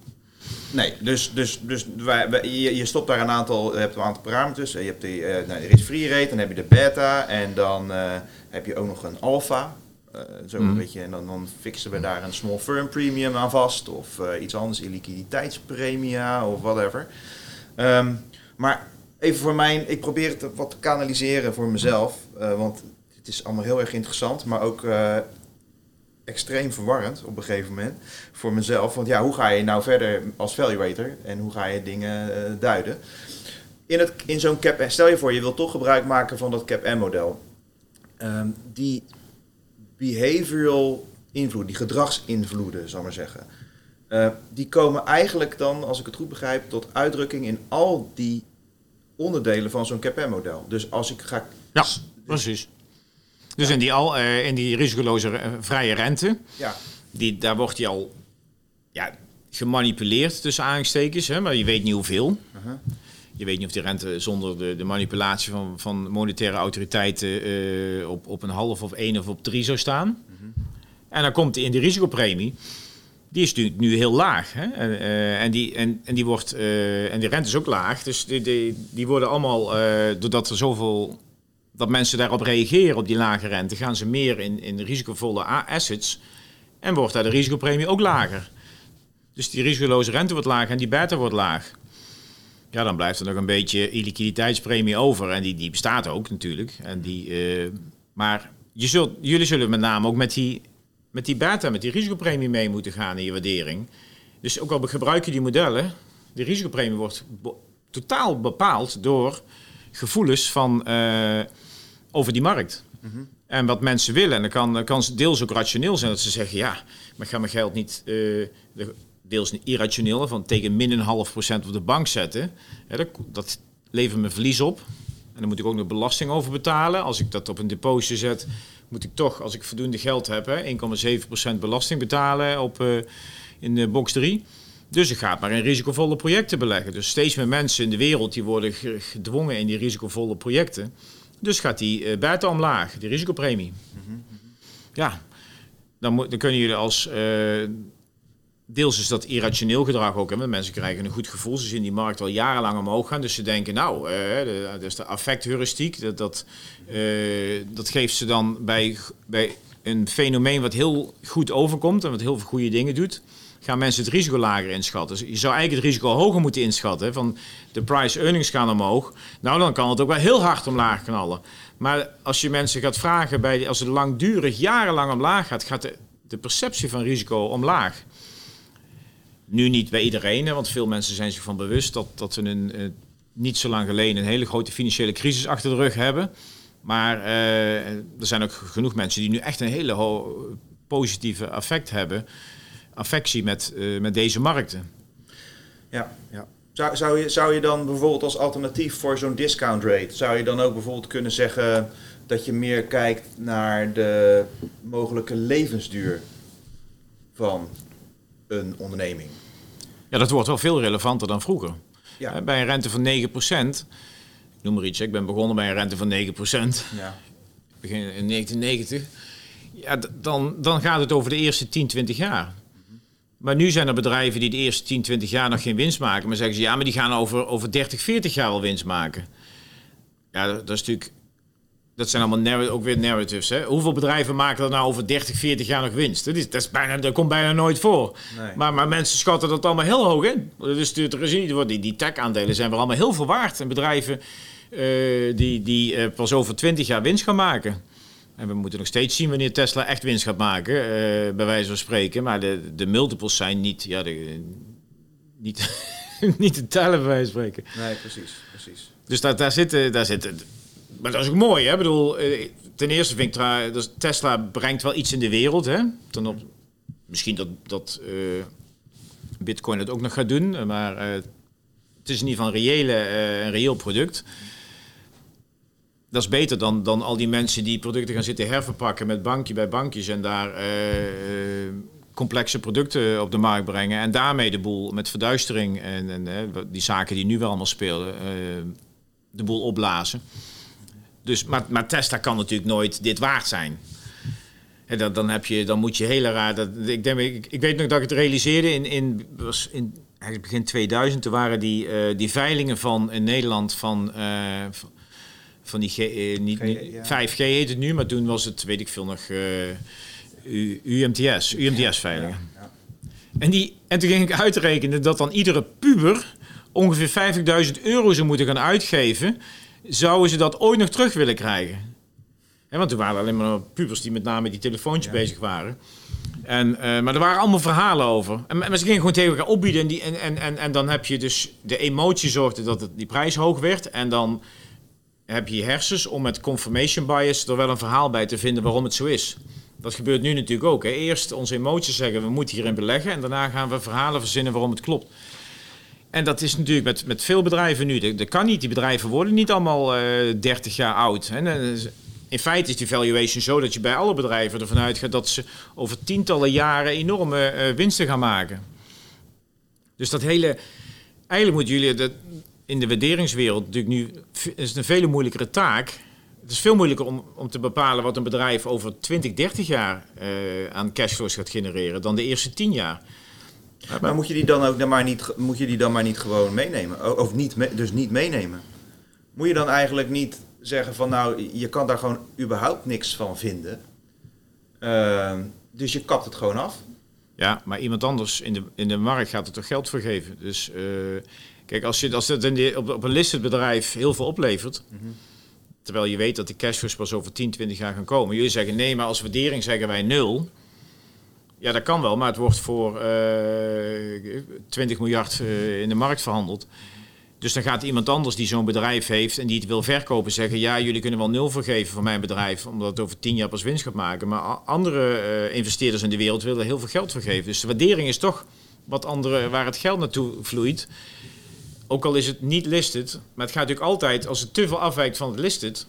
Nee, dus, dus, dus wij, je, je stopt daar een aantal, je hebt een aantal parameters. Je hebt die, uh, nou, er is free rate, dan heb je de beta en dan uh, heb je ook nog een alpha. Uh, zo mm. een beetje, en dan, dan fixen we daar een small firm premium aan vast of iets anders, illiquiditeitspremia of whatever. Um, maar even voor mij, ik probeer het wat te kanaliseren voor mezelf, want het is allemaal heel erg interessant, maar ook extreem verwarrend op een gegeven moment voor mezelf. Want ja, hoe ga je nou verder als valuator en hoe ga je dingen uh, duiden? In, het, in zo'n cap, stel je voor, je wilt toch gebruik maken van dat cap-M-model. Um, die behavioral invloed, die gedragsinvloeden, zal maar zeggen. Uh, die komen eigenlijk dan, als ik het goed begrijp, tot uitdrukking in al die onderdelen van zo'n CAPM-model. Dus als ik ga... Ja, precies. Dus in die, al, uh, in die risicoloze uh, vrije rente, ja. die, daar wordt die al ja, gemanipuleerd tussen aanstekens, hè, maar je weet niet hoeveel. Uh -huh. Je weet niet of die rente zonder de, de manipulatie van, van monetaire autoriteiten uh, op, op een half of één of op drie zou staan. -huh. En dan komt die in de risicopremie. die is nu, nu heel laag. Hè? En, eh, en, die, en, en, die wordt, eh, en die rente is ook laag. Dus die, die, die worden allemaal, eh, doordat er zoveel, dat mensen daarop reageren op die lage rente, gaan ze meer in, in risicovolle assets. En wordt daar de risicopremie ook lager. Dus die risicoloze rente wordt lager en die beta wordt laag. Ja, dan blijft er nog een beetje illiquiditeitspremie over. En die, die bestaat ook natuurlijk. En die, maar je zult, jullie zullen met name ook met die met die beta, met die risicopremie mee moeten gaan in je waardering. Dus ook al gebruik je die modellen, de risicopremie wordt totaal bepaald door gevoelens van, uh, over die markt. Mhm. En wat mensen willen. En dan kan, kan deels ook rationeel zijn dat ze zeggen: ja, maar ik ga mijn geld niet. Uh, deels irrationeel, van tegen min een half procent op de bank zetten. dat, dat levert me verlies op. En dan moet ik ook nog belasting over betalen. Als ik dat op een deposito zet, moet ik toch, als ik voldoende geld heb, 1,7% belasting betalen op, uh, in de box 3. Dus ik ga maar in risicovolle projecten beleggen. Dus steeds meer mensen in de wereld die worden gedwongen in die risicovolle projecten. Dus gaat die uh, beta omlaag, die risicopremie. Ja, dan, dan kunnen jullie als uh, deels is dat irrationeel gedrag ook. Hè? Mensen krijgen een goed gevoel. Ze zien die markt al jarenlang omhoog gaan. Dus ze denken, nou, uh, de, de affectheuristiek, dat, dat, dat geeft ze dan bij, bij een fenomeen wat heel goed overkomt en wat heel veel goede dingen doet, gaan mensen het risico lager inschatten. Dus je zou eigenlijk het risico hoger moeten inschatten. Van de price earnings gaan omhoog. Nou, dan kan het ook wel heel hard omlaag knallen. Maar als je mensen gaat vragen, bij, als het langdurig jarenlang omlaag gaat, gaat de, perceptie van risico omlaag. Nu niet bij iedereen, want veel mensen zijn zich van bewust dat, dat ze een, uh, niet zo lang geleden een hele grote financiële crisis achter de rug hebben. Maar uh, er zijn ook genoeg mensen die nu echt een hele positieve effect hebben, affectie met, uh, met deze markten. Ja, ja. Zou, zou, je, zou je dan bijvoorbeeld als alternatief voor zo'n discount rate, zou je dan ook bijvoorbeeld kunnen zeggen dat je meer kijkt naar de mogelijke levensduur van een onderneming? Ja, dat wordt wel veel relevanter dan vroeger. Ja. Bij een rente van 9%, ik noem maar iets, ik ben begonnen bij een rente van 9%, ja. begin in 1990, ja, dan, dan gaat het over de eerste 10, 20 jaar. Maar nu zijn er bedrijven die de eerste 10, 20 jaar nog geen winst maken, maar zeggen ze ja, maar die gaan over, over 30, 40 jaar al winst maken. Ja, dat is natuurlijk dat zijn allemaal ook weer narratives. Hè? Hoeveel bedrijven maken er nou over 30, 40 jaar nog winst? Dat, is, dat, is bijna, dat komt bijna nooit voor. Nee. Maar, maar mensen schatten dat allemaal heel hoog in. Dus de, de, die, die tech-aandelen zijn wel allemaal heel veel waard. En bedrijven uh, die, die uh, pas over 20 jaar winst gaan maken. En we moeten nog steeds zien wanneer Tesla echt winst gaat maken, uh, bij wijze van spreken. Maar de, de multiples zijn niet, ja, de, niet, niet te tellen, bij wijze van spreken. Nee, precies. precies. Dus daar, daar zitten... Daar zitten maar dat is ook mooi, hè? Ik bedoel, eh, ten eerste vind ik dus Tesla brengt wel iets in de wereld, hè? Ten op, misschien dat, dat uh, Bitcoin het ook nog gaat doen, maar uh, het is in ieder geval een, reële, een reëel product. Dat is beter dan, dan al die mensen die producten gaan zitten herverpakken met bankje bij bankjes en daar complexe producten op de markt brengen en daarmee de boel met verduistering en, en die zaken die nu wel allemaal spelen, de boel opblazen. Dus, maar, maar Tesla kan natuurlijk nooit dit waard zijn. En dan, dan, heb je, dan moet je hele raar. Dat, ik, denk, ik, ik weet nog dat ik het realiseerde in, in, was in begin 2000. Toen waren die, die veilingen van in Nederland van. Van die G, uh, niet, niet, 5G heet het nu, maar toen was het, weet ik veel nog, UMTS, UMTS-veilingen. Ja, ja. En, die, en toen ging ik uitrekenen dat dan iedere puber ongeveer 50.000 euro zou moeten gaan uitgeven zouden ze dat ooit nog terug willen krijgen? want toen waren er alleen maar pubers die met name die telefoontjes bezig waren. En, uh, maar er waren allemaal verhalen over. En, en ze gingen gewoon tegen elkaar opbieden. En, die, en, en, en, en dan heb je dus de emotie zorgde dat het, die prijs hoog werd. En dan heb je hersens om met confirmation bias er wel een verhaal bij te vinden waarom het zo is. Dat gebeurt nu natuurlijk ook. Hè. Eerst onze emoties zeggen we moeten hierin beleggen. En daarna gaan we verhalen verzinnen waarom het klopt. En dat is natuurlijk met, met veel bedrijven nu. Dat, kan niet. Die bedrijven worden niet allemaal uh, eh, 30 jaar oud. Hè. In feite is die valuation zo dat je bij alle bedrijven ervan uitgaat dat ze over tientallen jaren enorme uh, winsten gaan maken. Dus dat hele. Eigenlijk moeten jullie dat in de waarderingswereld natuurlijk nu is het een veel moeilijkere taak. het is veel moeilijker om, om te bepalen wat een bedrijf over 20, 30 jaar eh, aan cashflows gaat genereren dan de eerste 10 jaar. Maar moet je die dan ook dan maar niet, moet je die dan maar niet gewoon meenemen? Of niet, me- dus niet meenemen? Moet je dan eigenlijk niet zeggen van nou, je kan daar gewoon überhaupt niks van vinden. Ehm, dus je kapt het gewoon af. Ja, maar iemand anders in de, in de markt gaat er toch geld voor geven. Dus eh, kijk, als, je, als dat in de, op, op een listed bedrijf heel veel oplevert, terwijl je weet dat die cashflows pas over 10, 20 jaar gaan komen. Jullie zeggen nee, maar als waardering zeggen wij nul. Ja, dat kan wel, maar het wordt voor eh 20 miljard eh, in de markt verhandeld. Dus dan gaat iemand anders die zo'n bedrijf heeft en die het wil verkopen zeggen... ja, jullie kunnen wel nul vergeven voor mijn bedrijf... omdat het over tien jaar pas winst gaat maken. Maar andere eh, investeerders in de wereld willen heel veel geld voor geven. Dus de waardering is toch wat andere, waar het geld naartoe vloeit. Ook al is het niet listed, maar het gaat natuurlijk altijd... als het te veel afwijkt van het listed,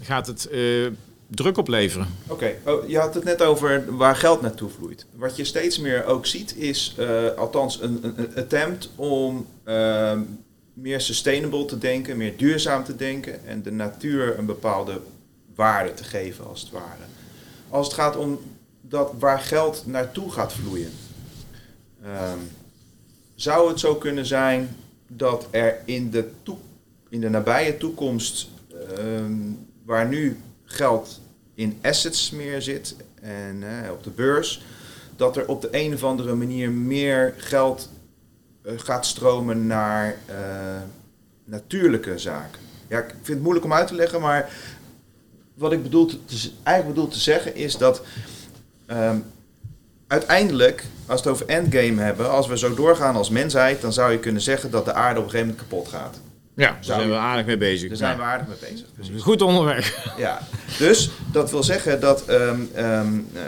gaat het eh, druk opleveren. Oké, oh, je had het net over waar geld naartoe vloeit. Wat je steeds meer ook ziet is, eh, althans een, een, een attempt om ehm, meer sustainable te denken, meer duurzaam te denken en de natuur een bepaalde waarde te geven als het ware. Als het gaat om dat waar geld naartoe gaat vloeien, ehm, zou het zo kunnen zijn dat er in de, in de nabije toekomst, ehm, waar nu geld in assets meer zit en eh, op de beurs, dat er op de een of andere manier meer geld eh, gaat stromen naar eh, natuurlijke zaken. Ja, ik vind het moeilijk om uit te leggen, maar wat ik bedoel eigenlijk bedoel te zeggen is dat ehm, uiteindelijk, als we het over endgame hebben, als we zo doorgaan als mensheid, dan zou je kunnen zeggen dat de aarde op een gegeven moment kapot gaat. Ja, daar zijn we aardig mee bezig. Daar zijn we aardig mee bezig. Precies. Goed onderweg. Ja, dus dat wil zeggen dat ehm, ehm, eh,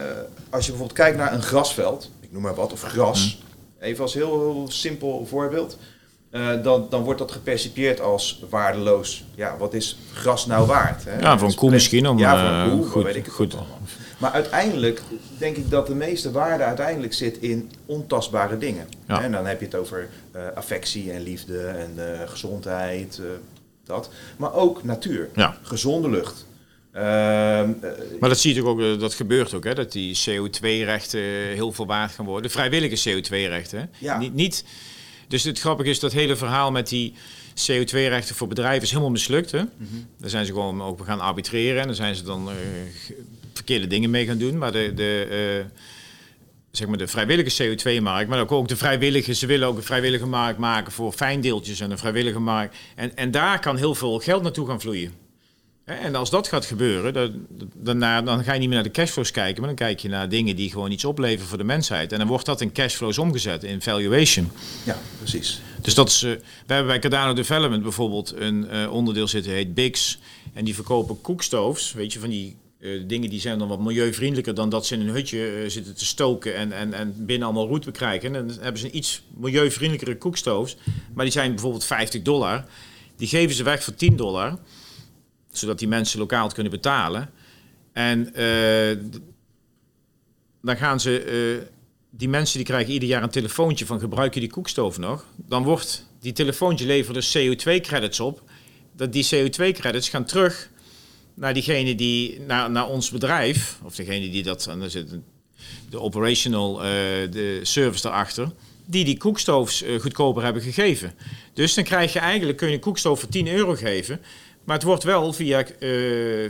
als je bijvoorbeeld kijkt naar een grasveld, ik noem maar wat, of gras, even als heel, heel simpel voorbeeld, eh, dan, dan wordt dat gepercipieerd als waardeloos. Ja, wat is gras nou waard? Hè? Ja, voor een koe misschien. Om, ja, voor een eh, koe, goed, weet ik het goed. allemaal. Maar uiteindelijk denk ik dat de meeste waarde uiteindelijk zit in ontastbare dingen. Ja. En dan heb je het over eh, affectie en liefde en eh, gezondheid, eh, dat. Maar ook natuur, Ja. gezonde lucht. Ehm, eh, Maar dat zie je ook, dat gebeurt ook, hè, dat die CO2-rechten heel veel waard gaan worden. Vrijwillige CO2-rechten. hè. Ja. Niet, niet, dus het grappige is dat hele verhaal met die CO2-rechten voor bedrijven is helemaal mislukt. Hè? Daar zijn ze gewoon ook gaan arbitreren en daar zijn ze dan verkeerde dingen mee gaan doen. Maar de, de, eh, zeg maar de vrijwillige CO2-markt, maar ook, ook de vrijwillige, ze willen ook een vrijwillige markt maken voor fijndeeltjes en een vrijwillige markt. En, en daar kan heel veel geld naartoe gaan vloeien. En als dat gaat gebeuren, dan, dan, dan ga je niet meer naar de cashflows kijken, maar dan kijk je naar dingen die gewoon iets opleveren voor de mensheid. En dan wordt dat in cashflows omgezet, in valuation. ja, precies. Dus dat is, eh, we hebben bij Cardano Development bijvoorbeeld een eh, onderdeel zitten, heet Bix. En die verkopen koekstoves, weet je, van die eh, dingen die zijn dan wat milieuvriendelijker dan dat ze in een hutje eh, zitten te stoken en, en, en binnen allemaal roet bekrijgen. En dan hebben ze een iets milieuvriendelijkere koekstoves, maar die zijn bijvoorbeeld 50 dollar. Die geven ze weg voor 10 dollar, zodat die mensen lokaal het kunnen betalen. En eh, dan gaan ze, die mensen die krijgen ieder jaar een telefoontje van gebruik je die koekstoof nog? Dan wordt die telefoontje levert dus CO2-credits op. Dat die CO2-credits gaan terug naar diegene die, naar, naar ons bedrijf, of degene die dat, en daar zit de operational, eh, de service daarachter, die die koekstoofs eh, goedkoper hebben gegeven. Dus dan krijg je eigenlijk, kun je een koekstoof voor 10 euro geven, maar het wordt wel via, eh,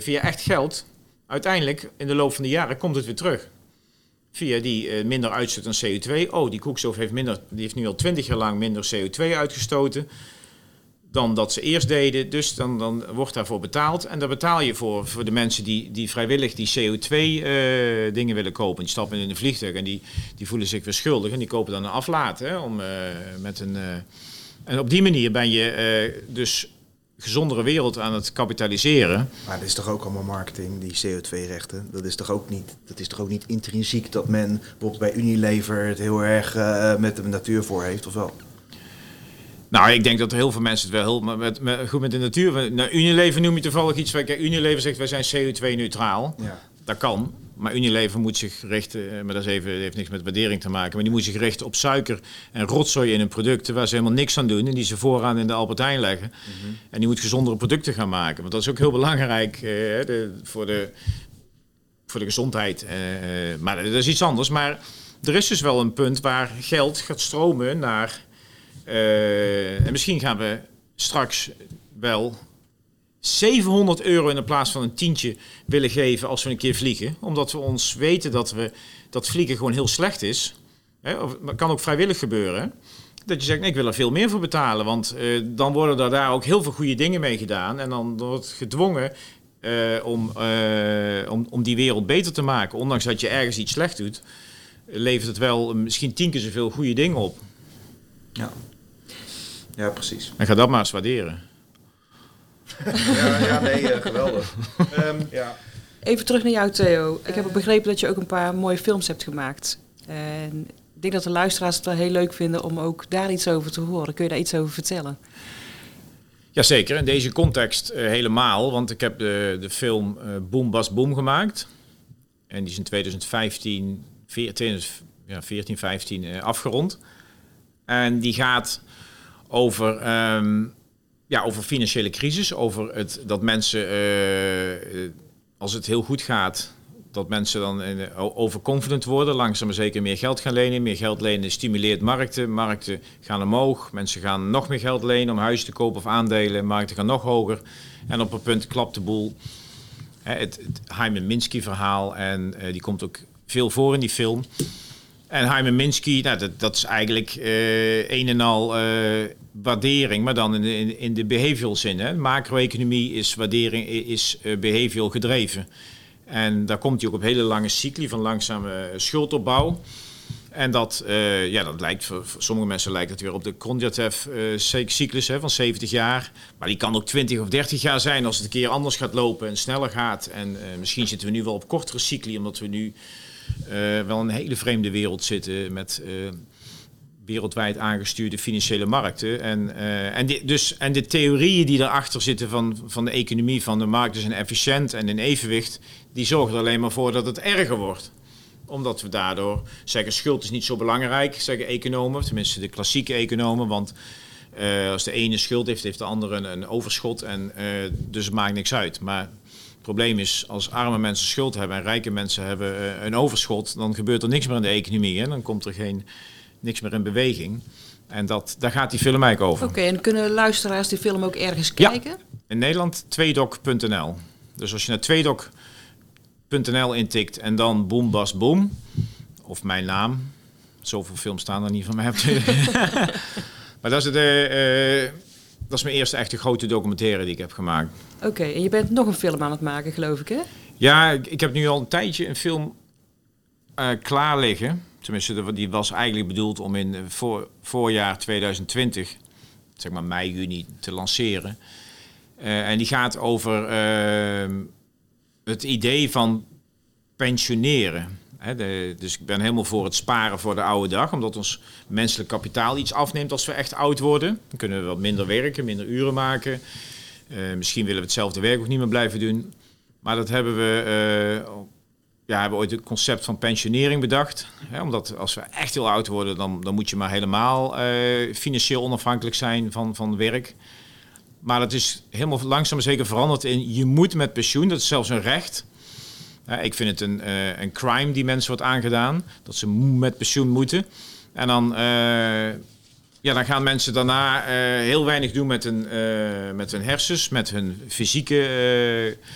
via echt geld, uiteindelijk in de loop van de jaren komt het weer terug. Via die minder uitstoot aan CO2. Oh, die koekstoof heeft, minder, die heeft nu al 20 jaar lang minder CO2 uitgestoten dan dat ze eerst deden. Dus dan, dan wordt daarvoor betaald. En daar betaal je voor, voor de mensen die, die vrijwillig die CO2-dingen willen kopen. Die stappen in een vliegtuig en die, die voelen zich weer schuldig. En die kopen dan een aflaat. Hè, om, eh, met een, eh, en op die manier ben je eh, dus gezondere wereld aan het kapitaliseren. Maar dat is toch ook allemaal marketing, die CO2-rechten? Dat is toch ook niet, dat is toch ook niet intrinsiek dat men bijvoorbeeld bij Unilever het heel erg eh, met de natuur voor heeft, of wel? Nou, ik denk dat heel veel mensen het wel heel met, met, goed met de natuur. Nou, Unilever noem je toevallig iets. Kijk, Unilever zegt wij zijn CO2-neutraal. Ja. Dat kan. Maar Unilever moet zich richten, eh, maar dat is even, heeft niks met waardering te maken. Maar die moet zich richten op suiker en rotzooi in hun producten waar ze helemaal niks aan doen. En die ze vooraan in de Albert Heijn leggen. En die moet gezondere producten gaan maken. Want dat is ook heel belangrijk eh, de, voor, de, voor de gezondheid. Eh, eh, maar dat is iets anders. Maar er is dus wel een punt waar geld gaat stromen naar. Eh, en misschien gaan we straks wel 700 euro in de plaats van een tientje willen geven als we een keer vliegen. Omdat we ons weten dat, we, dat vliegen gewoon heel slecht is. Hè, of, kan ook vrijwillig gebeuren. Dat je zegt, nee, ik wil er veel meer voor betalen. Want eh, dan worden er daar ook heel veel goede dingen mee gedaan. En dan wordt gedwongen eh, om, om, om die wereld beter te maken. Ondanks dat je ergens iets slecht doet, levert het wel misschien tien keer zoveel goede dingen op. Ja. Ja, precies. En ga dat maar eens waarderen. Ja, ja nee, eh, geweldig. Ehm, ja. Even terug naar jou, Theo. Ik heb begrepen dat je ook een paar mooie films hebt gemaakt. En ik denk dat de luisteraars het wel heel leuk vinden om ook daar iets over te horen. Kun je daar iets over vertellen? Jazeker, in deze context eh, helemaal. Want ik heb de, de film eh Boom Bas Boom gemaakt. En die is in 2015, 14, ja, 14 15 eh, afgerond. En die gaat over, ehm, ja, over financiële crisis. Over het, dat mensen, eh, eh, als het heel goed gaat, dat mensen dan eh, overconfident worden. Langzaam maar zeker meer geld gaan lenen. Meer geld lenen stimuleert markten. Markten gaan omhoog. Mensen gaan nog meer geld lenen om huizen te kopen of aandelen. Markten gaan nog hoger. En op een punt klapt de boel. Het, het Hyman Minsky verhaal. En die komt ook veel voor in die film. En Hyman Minsky, nou, dat, dat is eigenlijk eh, een en al eh, waardering, maar dan in de, in, de behavioral zin. Hè. Macro-economie is waardering, is eh, behavioral gedreven. En daar komt hij ook op hele lange cycli van langzame schuldopbouw. En dat, ja, dat lijkt voor, sommige mensen lijkt het weer op de Kondratiev-cyclus van 70 jaar. Maar die kan ook 20 of 30 jaar zijn als het een keer anders gaat lopen en sneller gaat. En misschien zitten we nu wel op kortere cycli, omdat we nu wel in een hele vreemde wereld zitten met eh, wereldwijd aangestuurde financiële markten. En, eh, en, dus, en de theorieën die erachter zitten van, van de economie, van de markten zijn efficiënt en in evenwicht, die zorgen er alleen maar voor dat het erger wordt omdat we daardoor zeggen schuld is niet zo belangrijk, zeggen economen, tenminste de klassieke economen. Want eh, als de ene schuld heeft, heeft de andere een, overschot. En, eh, dus het maakt niks uit. Maar het probleem is, als arme mensen schuld hebben en rijke mensen hebben eh, een overschot, dan gebeurt er niks meer in de economie. Hè? Dan komt er geen, niks meer in beweging. En dat, daar gaat die film eigenlijk over. Oké, en kunnen luisteraars die film ook ergens Ja. kijken? In Nederland tweedoc.nl. Dus als je naar tweedoc.nl intikt en dan Boom Bas Boom, of mijn naam, zoveel films staan er niet van mij op de... maar dat is, eh, eh, dat is mijn eerste echte grote documentaire die ik heb gemaakt. Oké, en je bent nog een film aan het maken, geloof ik, hè? Ja, ik, heb nu al een tijdje een film eh, klaar liggen. Tenminste, die was eigenlijk bedoeld om in eh, voor, voorjaar 2020, zeg maar mei, juni, te lanceren. Eh, en die gaat over eh, het idee van pensioneren. Dus ik ben helemaal voor het sparen voor de oude dag, omdat ons menselijk kapitaal iets afneemt als we echt oud worden. Dan kunnen we wat minder werken, minder uren maken. Eh, misschien willen we hetzelfde werk ook niet meer blijven doen. Maar dat hebben we, eh, ja, hebben ooit het concept van pensionering bedacht. Hè, omdat als we echt heel oud worden, dan, dan moet je maar helemaal eh, financieel onafhankelijk zijn van, van werk. Maar dat is helemaal langzaam zeker veranderd in je moet met pensioen. Dat is zelfs een recht. Ik vind het een, een crime die mensen wordt aangedaan. Dat ze met pensioen moeten. En dan, ja, dan gaan mensen daarna eh, heel weinig doen met hun, eh, met hun hersens, met hun fysieke eh,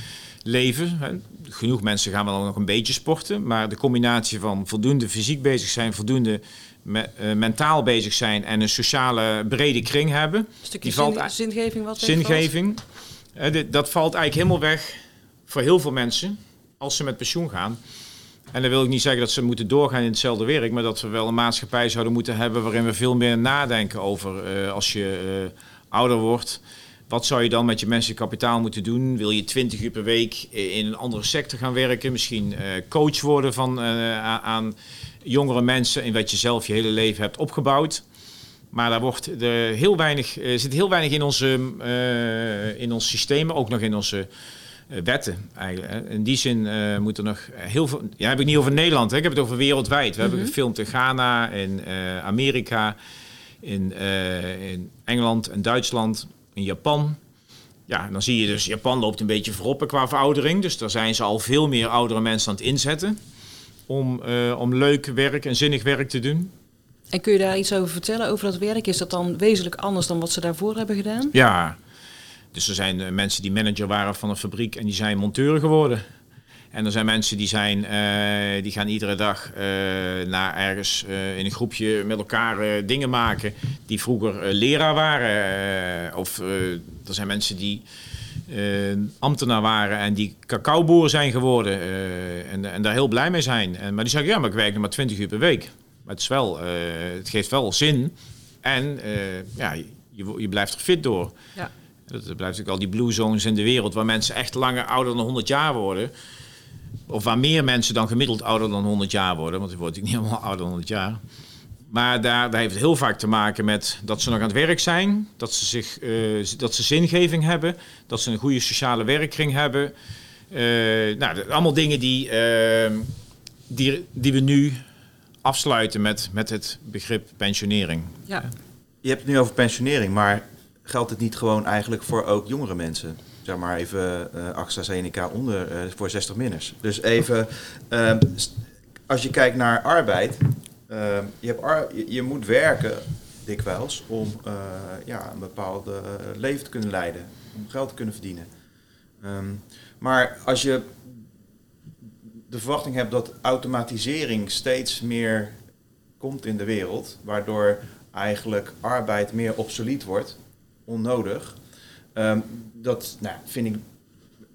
leven. Hè. Genoeg mensen gaan wel nog een beetje sporten. Maar de combinatie van voldoende fysiek bezig zijn, voldoende me- mentaal bezig zijn en een sociale brede kring hebben. Een stukje Die valt zin- uit- zingeving wat? Zingeving. Dit- dat valt eigenlijk helemaal weg voor heel veel mensen als ze met pensioen gaan. En dan wil ik niet zeggen dat ze moeten doorgaan in hetzelfde werk, maar dat we wel een maatschappij zouden moeten hebben waarin we veel meer nadenken over eh, als je eh, ouder wordt. Wat zou je dan met je menselijk kapitaal moeten doen? Wil je 20 uur per week in een andere sector gaan werken? Misschien eh, coach worden van, eh, aan jongere mensen in wat je zelf je hele leven hebt opgebouwd. Maar daar wordt er heel weinig, zit heel weinig in, onze, eh, in ons systeem, ook nog in onze eh, wetten eigenlijk. In die zin eh, moet er nog heel veel... Ja, heb ik niet over Nederland, hè. ik heb het over wereldwijd. We hebben gefilmd in Ghana, in eh, Amerika, in, eh, in Engeland en Duitsland, in Japan. Ja, en dan zie je dus, Japan loopt een beetje voorop qua veroudering. Dus daar zijn ze al veel meer oudere mensen aan het inzetten. Om, eh, om leuk werk en zinnig werk te doen. En kun je daar iets over vertellen, over dat werk? Is dat dan wezenlijk anders dan wat ze daarvoor hebben gedaan? Ja, dus er zijn eh, mensen die manager waren van een fabriek en die zijn monteur geworden. En er zijn mensen die, zijn, eh, die gaan iedere dag eh, naar ergens in een groepje met elkaar dingen maken. Die vroeger leraar waren. of er zijn mensen die ambtenaar waren en die cacaoboer zijn geworden. en, en daar heel blij mee zijn. En, maar die zeggen, ja, maar ik werk nog maar 20 uur per week. Maar het, is wel, het geeft wel zin. En ja, je, je blijft er fit door. Ja. Dat er blijft natuurlijk al die blue zones in de wereld waar mensen echt langer ouder dan 100 jaar worden. Of waar meer mensen dan gemiddeld ouder dan 100 jaar worden. Want die wordt natuurlijk niet allemaal ouder dan 100 jaar. Maar daar, daar heeft het heel vaak te maken met dat ze nog aan het werk zijn. Dat ze, zich, eh, dat ze zingeving hebben. Dat ze een goede sociale werkkring hebben. Eh, nou, allemaal dingen die, eh, die, die we nu afsluiten met, met het begrip pensionering. Ja. Je hebt het nu over pensionering, maar geldt het niet gewoon eigenlijk voor ook jongere mensen? Zeg maar even eh AstraZeneca onder eh, voor 60 minners. Dus even, ehm, als je kijkt naar arbeid, ehm, je, hebt je, moet werken dikwijls om eh, ja, een bepaald leven te kunnen leiden, om geld te kunnen verdienen. Ehm, maar als je de verwachting hebt dat automatisering steeds meer komt in de wereld, waardoor eigenlijk arbeid meer obsolet wordt, onnodig. Ehm, dat nou, vind ik,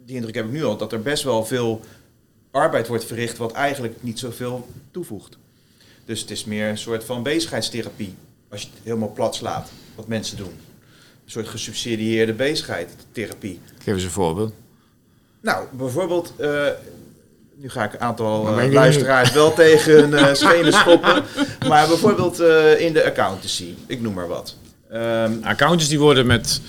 die indruk heb ik nu al, dat er best wel veel arbeid wordt verricht wat eigenlijk niet zoveel toevoegt. Dus het is meer een soort van bezigheidstherapie, als je het helemaal plat slaat, wat mensen doen. Een soort gesubsidieerde bezigheidstherapie. Geef eens een voorbeeld. Nou, bijvoorbeeld, eh, nu ga ik een aantal eh, luisteraars wel tegen hun eh, schenen schoppen. Maar bijvoorbeeld eh, in de accountancy, ik noem maar wat. Accountants die worden, met,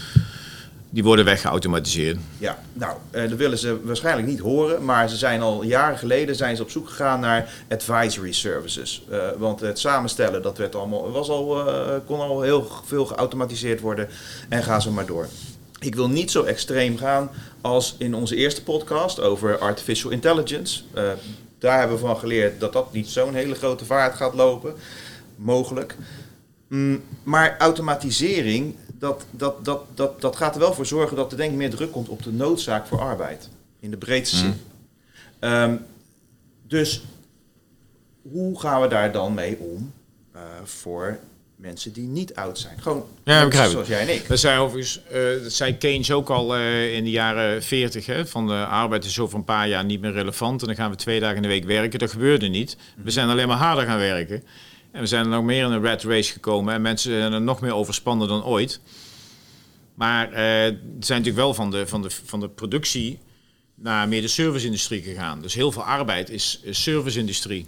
die worden weggeautomatiseerd. ja, nou, eh, dat willen ze waarschijnlijk niet horen, maar ze zijn al jaren geleden zijn ze op zoek gegaan naar advisory services. Eh, want het samenstellen, dat werd allemaal, was al, eh, kon al heel veel geautomatiseerd worden en ga zo maar door. Ik wil niet zo extreem gaan als in onze eerste podcast over artificial intelligence. Daar hebben we van geleerd dat dat niet zo'n hele grote vaart gaat lopen. Mogelijk. Mm, maar automatisering, dat, dat, dat, dat, dat gaat er wel voor zorgen dat er denk ik meer druk komt op de noodzaak voor arbeid. In de breedste zin. Ehm, dus hoe gaan we daar dan mee om eh, voor mensen die niet oud zijn? Gewoon begrijp zoals jij en ik. Dat zei overigens, eh, dat zei Keynes ook al eh, in de jaren 40, hè, van de arbeid is over een paar jaar niet meer relevant en dan gaan we twee dagen in de week werken. Dat gebeurde niet. We zijn alleen maar harder gaan werken. En we zijn er nog meer in een rat race gekomen en mensen zijn er nog meer overspannen dan ooit. Maar eh zijn natuurlijk wel van de, van, de, van de productie naar meer de service-industrie gegaan. Dus heel veel arbeid is, is service-industrie.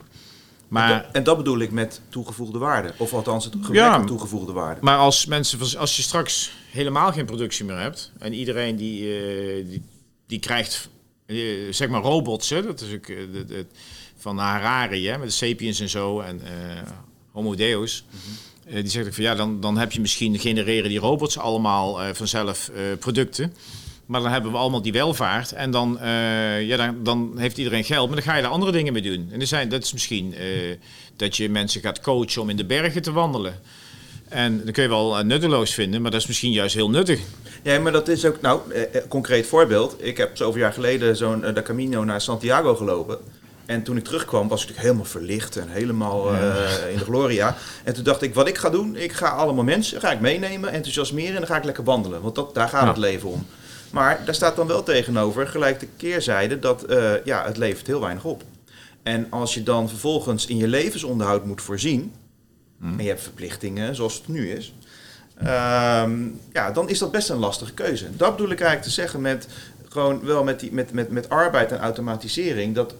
Maar en dat bedoel ik met toegevoegde waarde. Of althans het gebrek Ja. aan toegevoegde waarde. Maar als mensen, als je straks helemaal geen productie meer hebt en iedereen die, eh, die, die krijgt, eh, zeg maar robots, hè, dat is ook eh, de- de- van Harari, hè, met de Sapiens en zo en Homo Deus. Eh, die zegt ook van ja, dan, dan heb je misschien genereren die robots allemaal eh, vanzelf eh, producten. Maar dan hebben we allemaal die welvaart. En dan, ja, dan, dan heeft iedereen geld. Maar dan ga je er andere dingen mee doen. En er zijn, dat is misschien dat je mensen gaat coachen om in de bergen te wandelen. En dat kun je wel nutteloos vinden, maar dat is misschien juist heel nuttig. Ja, maar dat is ook, nou, eh, concreet voorbeeld. Ik heb zoveel jaar geleden zo'n eh, de Camino naar Santiago gelopen. En toen ik terugkwam was ik natuurlijk helemaal verlicht en helemaal eh, in de gloria. En toen dacht ik, wat ik ga doen, ik ga allemaal mensen ga ik meenemen, enthousiasmeren en dan ga ik lekker wandelen. Want dat, daar gaat Ja. het leven om. Maar daar staat dan wel tegenover gelijk de keerzijde dat eh, ja, het levert heel weinig op. En als je dan vervolgens in je levensonderhoud moet voorzien, en je hebt verplichtingen zoals het nu is, Ehm, ja, dan is dat best een lastige keuze. Dat bedoel ik eigenlijk te zeggen met gewoon wel met, die, met, met, met arbeid en automatisering. Dat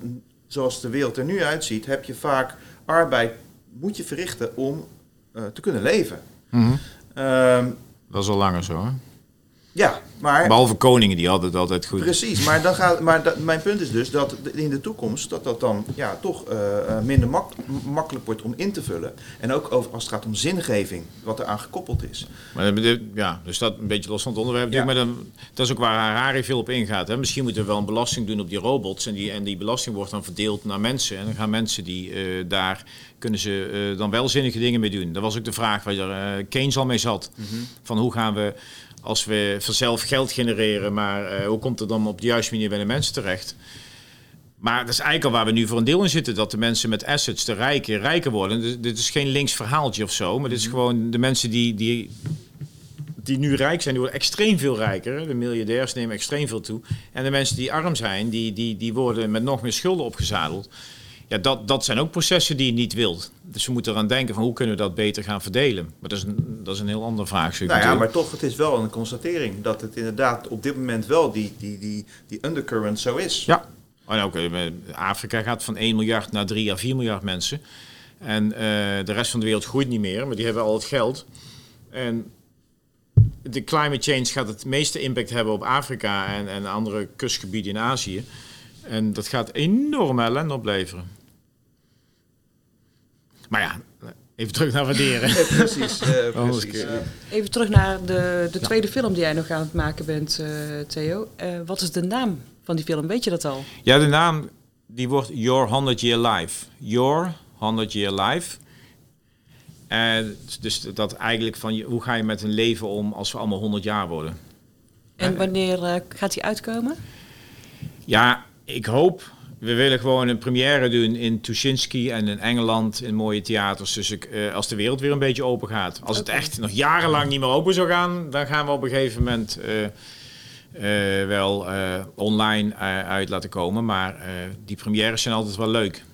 zoals de wereld er nu uitziet, heb je vaak arbeid moet je verrichten om eh, te kunnen leven. Ehm, Dat is al langer zo, hè? Ja, maar Behalve koningen, die hadden het altijd goed. Precies, maar, dan gaat, maar dat, mijn punt is dus dat in de toekomst dat dat dan ja, toch eh, eh, minder mak- makkelijk wordt om in te vullen. En ook over, als het gaat om zingeving, wat eraan gekoppeld is. Maar ja, dus dat een beetje los van het onderwerp. Ja. Maar dan, dat is ook waar Harari veel op ingaat. Hè. Misschien moeten we wel een belasting doen op die robots. En die, en die belasting wordt dan verdeeld naar mensen. En dan gaan mensen die eh, daar kunnen ze dan wel zinnige dingen mee doen. Dat was ook de vraag waar Keynes al mee zat. Van hoe gaan we, als we vanzelf geld genereren, maar eh, hoe komt het dan op de juiste manier bij de mensen terecht? Maar dat is eigenlijk al waar we nu voor een deel in zitten. Dat de mensen met assets, de rijken, rijker worden. Dus dit is geen links verhaaltje of zo. Maar dit is gewoon de mensen die, die, die nu rijk zijn, die worden extreem veel rijker. De miljardairs nemen extreem veel toe. En de mensen die arm zijn, die, die, die worden met nog meer schulden opgezadeld. Ja, dat, dat zijn ook processen die je niet wilt. Dus we moeten eraan denken van hoe kunnen we dat beter gaan verdelen. Maar dat is een, dat is een heel ander vraagstuk. Nou ja, natuurlijk. maar toch, het is wel een constatering dat het inderdaad op dit moment wel die, die, die, die undercurrent zo is. Ja. En ook, eh, Afrika gaat van 1 miljard naar 3 à 4 miljard mensen. En eh, de rest van de wereld groeit niet meer, maar die hebben al het geld. En de climate change gaat het meeste impact hebben op Afrika en, en andere kustgebieden in Azië. En dat gaat enorme ellende opleveren. Maar ja, even terug naar waarderen. Ja, precies, eh, kun je- Even terug naar de, de tweede film die jij nog aan het maken bent, eh, Theo. Eh, wat is de naam van die film? Weet je dat al? Ja, de naam die wordt Your 100 Year Life. Your 100 Year Life. En dus dat eigenlijk van je- hoe ga je met een leven om als we allemaal 100 jaar worden. En wanneer eh, gaat die uitkomen? Ja, ik hoop. We willen gewoon een première doen in Tuschinski en in Engeland in mooie theaters. Dus ik, eh, als de wereld weer een beetje open gaat. Als het echt nog jarenlang niet meer open zou gaan, dan gaan we op een gegeven moment eh, eh, wel online uit laten komen. Maar die premières zijn altijd wel leuk.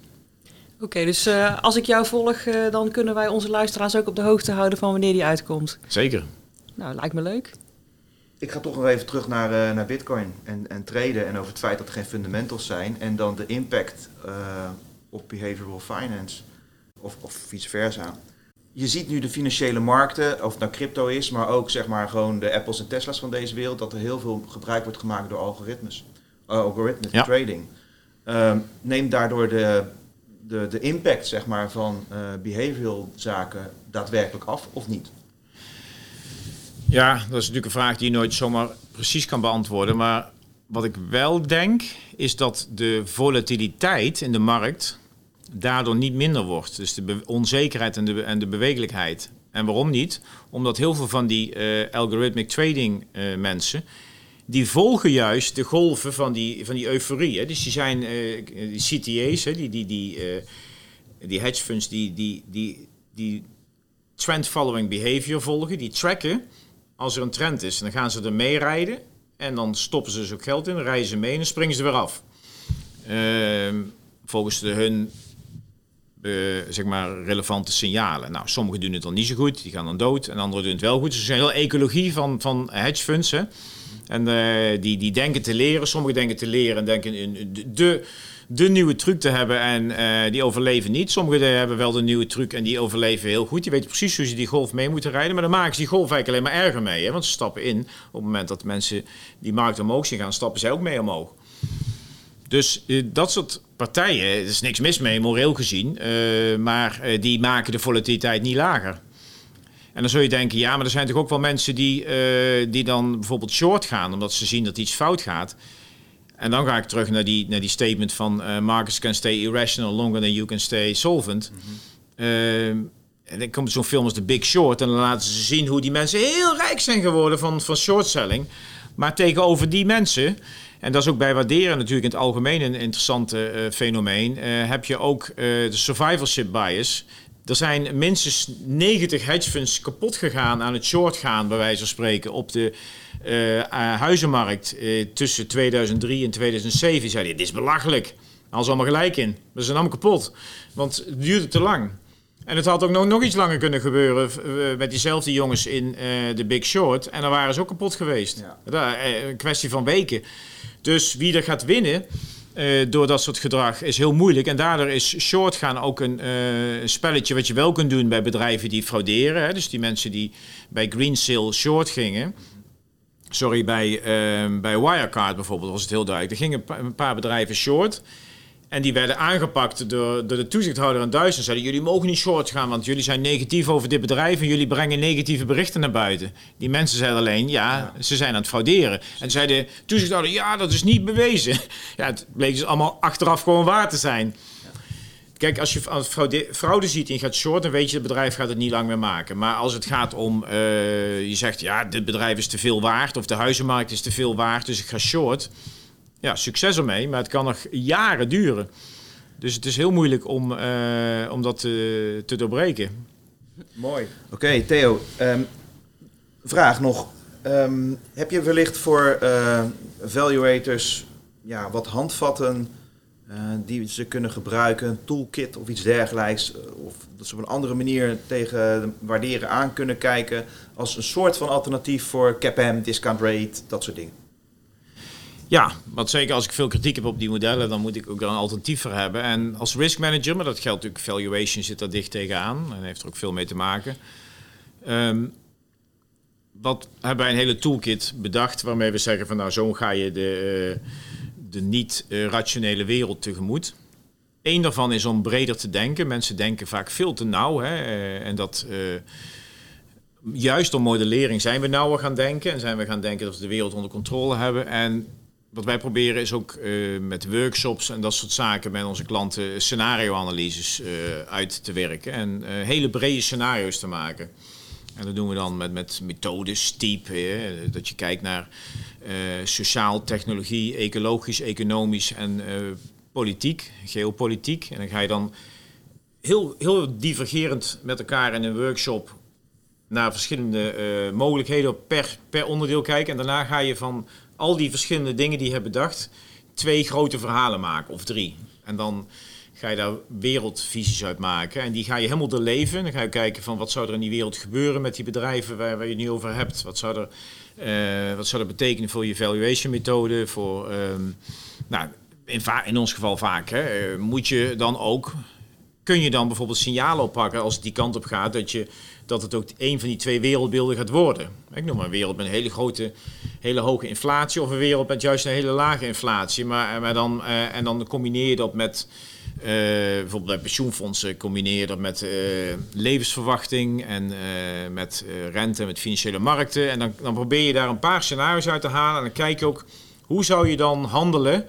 Oké, dus als ik jou volg, dan kunnen wij onze luisteraars ook op de hoogte houden van wanneer die uitkomt. Zeker. Nou, lijkt me leuk. Ik ga toch nog even terug naar, eh, naar Bitcoin en, en traden en over het feit dat er geen fundamentals zijn en dan de impact eh, op behavioral finance of, of vice versa. Je ziet nu de financiële markten, of het nou crypto is, maar ook zeg maar gewoon de Apples en Tesla's van deze wereld, dat er heel veel gebruik wordt gemaakt door algoritmes, uh, Ja. trading. Ehm, neemt daardoor de, de, de impact zeg maar, van eh, behavioral zaken daadwerkelijk af of niet? Ja, dat is natuurlijk een vraag die je nooit zomaar precies kan beantwoorden. Maar wat ik wel denk, is dat de volatiliteit in de markt daardoor niet minder wordt. Dus de onzekerheid en de, en de bewegelijkheid. En waarom niet? Omdat heel veel van die eh, algorithmic trading eh, mensen, die volgen juist de golven van die, van die euforie. Hè. Dus die zijn, eh, die CTA's, hè, die, die, die, die hedge funds, die, die, die, die trend following behavior volgen, die tracken als er een trend is. Dan gaan ze er mee rijden en dan stoppen ze dus ook geld in, rijden ze mee en dan springen ze weer af. Ehm, volgens de, hun eh, zeg maar relevante signalen. Nou, sommigen doen het dan niet zo goed, die gaan dan dood. En anderen doen het wel goed. Dus er is een hele ecologie van, van hedge funds. En eh, die, die denken te leren. Sommigen denken te leren en denken de, de nieuwe truc te hebben en eh, die overleven niet. Sommigen eh, hebben wel de nieuwe truc en die overleven heel goed. Die weten precies hoe ze die golf mee moeten rijden. Maar dan maken ze die golf eigenlijk alleen maar erger mee. Hè? Want ze stappen in. Op het moment dat mensen die markt omhoog zien gaan, stappen zij ook mee omhoog. Dus eh, dat soort partijen, er is niks mis mee, moreel gezien. maar die maken de volatiliteit niet lager. En dan zul je denken, ja, maar er zijn toch ook wel mensen die, die dan bijvoorbeeld short gaan, omdat ze zien dat iets fout gaat. En dan ga ik terug naar die, naar die statement van eh, markets can stay irrational longer than you can stay solvent. Eh, en dan komt zo'n film als The Big Short en dan laten ze zien hoe die mensen heel rijk zijn geworden van, van shortselling. Maar tegenover die mensen, en dat is ook bij waarderen natuurlijk in het algemeen een interessant eh, fenomeen, eh, heb je ook de survivalship bias. Er zijn minstens 90 hedge funds kapot gegaan aan het short gaan, bij wijze van spreken, op de eh, eh, huizenmarkt eh, tussen 2003 en 2007. Zeiden, dit is belachelijk. Hadden ze allemaal gelijk in. We zijn allemaal kapot. Want het duurde te lang. En het had ook nog, nog iets langer kunnen gebeuren met diezelfde jongens in The Big Short. En dan waren ze ook kapot geweest. Ja. Een kwestie van weken. Dus wie er gaat winnen eh, door dat soort gedrag is heel moeilijk. En daardoor is short gaan ook een eh, een spelletje wat je wel kunt doen bij bedrijven die frauderen. Hè. Dus die mensen die bij Green Sale short gingen. sorry, bij, ehm, bij Wirecard bijvoorbeeld was het heel duidelijk. Er gingen een paar bedrijven short. En die werden aangepakt door, door de toezichthouder in Duitsland. Zeiden, jullie mogen niet short gaan, want jullie zijn negatief over dit bedrijf... en jullie brengen negatieve berichten naar buiten. Die mensen zeiden alleen, ja, ze zijn aan het frauderen. En zeiden de toezichthouder, ja, dat is niet bewezen. Ja, het bleek dus allemaal achteraf gewoon waar te zijn. Kijk, als je fraude, fraude ziet en je gaat short, dan weet je, het bedrijf gaat het niet lang meer maken. Maar als het gaat om, uh, je zegt, ja, dit bedrijf is te veel waard... of de huizenmarkt is te veel waard, dus ik ga short ja, succes ermee, maar het kan nog jaren duren. Dus het is heel moeilijk om, uh, om dat te, te doorbreken. Mooi. Oké, Theo. Um, vraag nog. Um, heb je wellicht voor uh, valuators ja, wat handvatten die ze kunnen gebruiken, een toolkit of iets dergelijks, of dat ze op een andere manier tegen waarderen aan kunnen kijken als een soort van alternatief voor CAPM, discount rate, dat soort dingen? Ja, want zeker als ik veel kritiek heb op die modellen, dan moet ik ook er een alternatief voor hebben. En als risk manager, maar dat geldt natuurlijk, valuation zit daar dicht tegenaan en heeft er ook veel mee te maken. Um, wat hebben wij een hele toolkit bedacht waarmee we zeggen van nou zo ga je de, uh, de niet-rationele wereld tegemoet. Eén daarvan is om breder te denken. Mensen denken vaak veel te nauw. Hè? Uh, en dat uh, juist om modellering zijn we nauwer gaan denken. En zijn we gaan denken dat we de wereld onder controle hebben. En wat wij proberen is ook uh, met workshops en dat soort zaken met onze klanten scenario-analyses uh, uit te werken en uh, hele brede scenario's te maken. En dat doen we dan met, met methodes, STEEP, dat je kijkt naar sociaal, technologie, ecologisch, economisch en politiek, geopolitiek. En dan ga je dan heel, heel divergerend met elkaar in een workshop naar verschillende mogelijkheden per, per onderdeel kijken. En daarna ga je van al die verschillende dingen die je hebt bedacht, twee grote verhalen maken of drie. En dan ga je daar wereldvisies uit maken. En die ga je helemaal doorleven. Dan ga je kijken van wat zou er in die wereld gebeuren met die bedrijven waar, waar je het nu over hebt. Wat zou er, uh, wat zou dat betekenen voor je valuation methode? Voor, um, nou, in, in, ons geval vaak. Hè, moet je dan ook, kun je dan bijvoorbeeld signalen oppakken als het die kant op gaat dat je dat het ook een van die twee wereldbeelden gaat worden. Ik noem maar een wereld met een hele grote, hele hoge inflatie of een wereld met juist een hele lage inflatie. Maar, maar dan, uh, en dan combineer je dat met, uh, bijvoorbeeld bij pensioenfondsen, combineer je dat met levensverwachting en met rente, met financiële markten. En dan, dan probeer je daar een paar scenario's uit te halen en dan kijk je ook hoe zou je dan handelen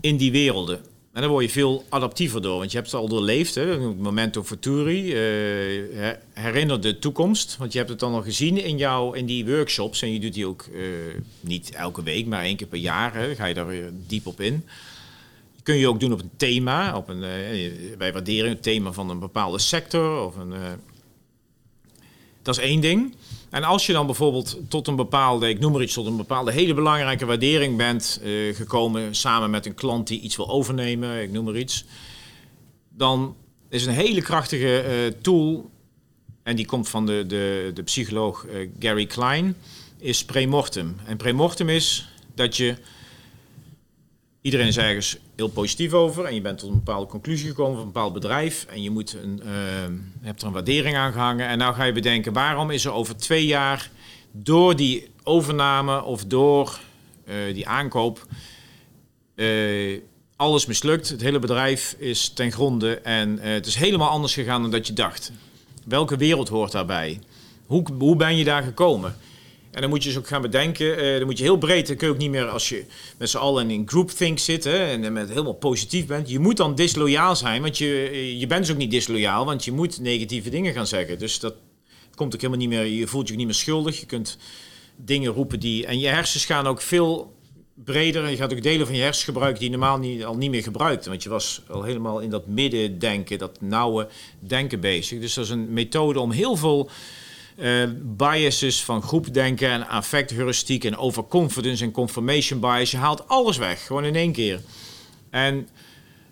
in die werelden. En dan word je veel adaptiever door, want je hebt het al doorleefd. Hè? Momento futuri, uh, herinner de toekomst. Want je hebt het dan al gezien in, jou, in die workshops. En je doet die ook uh, niet elke week, maar één keer per jaar. Hè? ga je daar weer diep op in. Kun je ook doen op een thema. Op een, uh, bij waardering, een thema van een bepaalde sector. Of een, dat is één ding. En als je dan bijvoorbeeld tot een bepaalde, ik noem maar iets, tot een bepaalde hele belangrijke waardering bent uh, gekomen samen met een klant die iets wil overnemen, ik noem maar iets, dan is een hele krachtige uh, tool, en die komt van de, de, de psycholoog uh, Gary Klein, is premortem. En premortem is dat je Iedereen is ergens heel positief over en je bent tot een bepaalde conclusie gekomen van een bepaald bedrijf en je moet een, uh, hebt er een waardering aan gehangen. En nou ga je bedenken, waarom is er over twee jaar door die overname of door uh, die aankoop uh, alles mislukt? Het hele bedrijf is ten gronde en het is helemaal anders gegaan dan dat je dacht. Welke wereld hoort daarbij? Hoe, hoe ben je daar gekomen? En dan moet je dus ook gaan bedenken, uh, dan moet je heel breed, dan kun je ook niet meer als je met z'n allen in groupthink zit hè, en met helemaal positief bent. Je moet dan disloyaal zijn, want je, eh, je bent dus ook niet disloyaal, want je moet negatieve dingen gaan zeggen. Dus dat komt ook helemaal niet meer, je voelt je ook niet meer schuldig. Je kunt dingen roepen die, en je hersens gaan ook veel breder. Je gaat ook delen van je hersens gebruiken die je normaal niet, al niet meer gebruikt. Want je was al helemaal in dat middendenken, dat nauwe denken bezig. Dus dat is een methode om heel veel uh, biases van groepdenken en affectheuristiek en overconfidence en confirmation bias. Je haalt alles weg, gewoon in één keer. En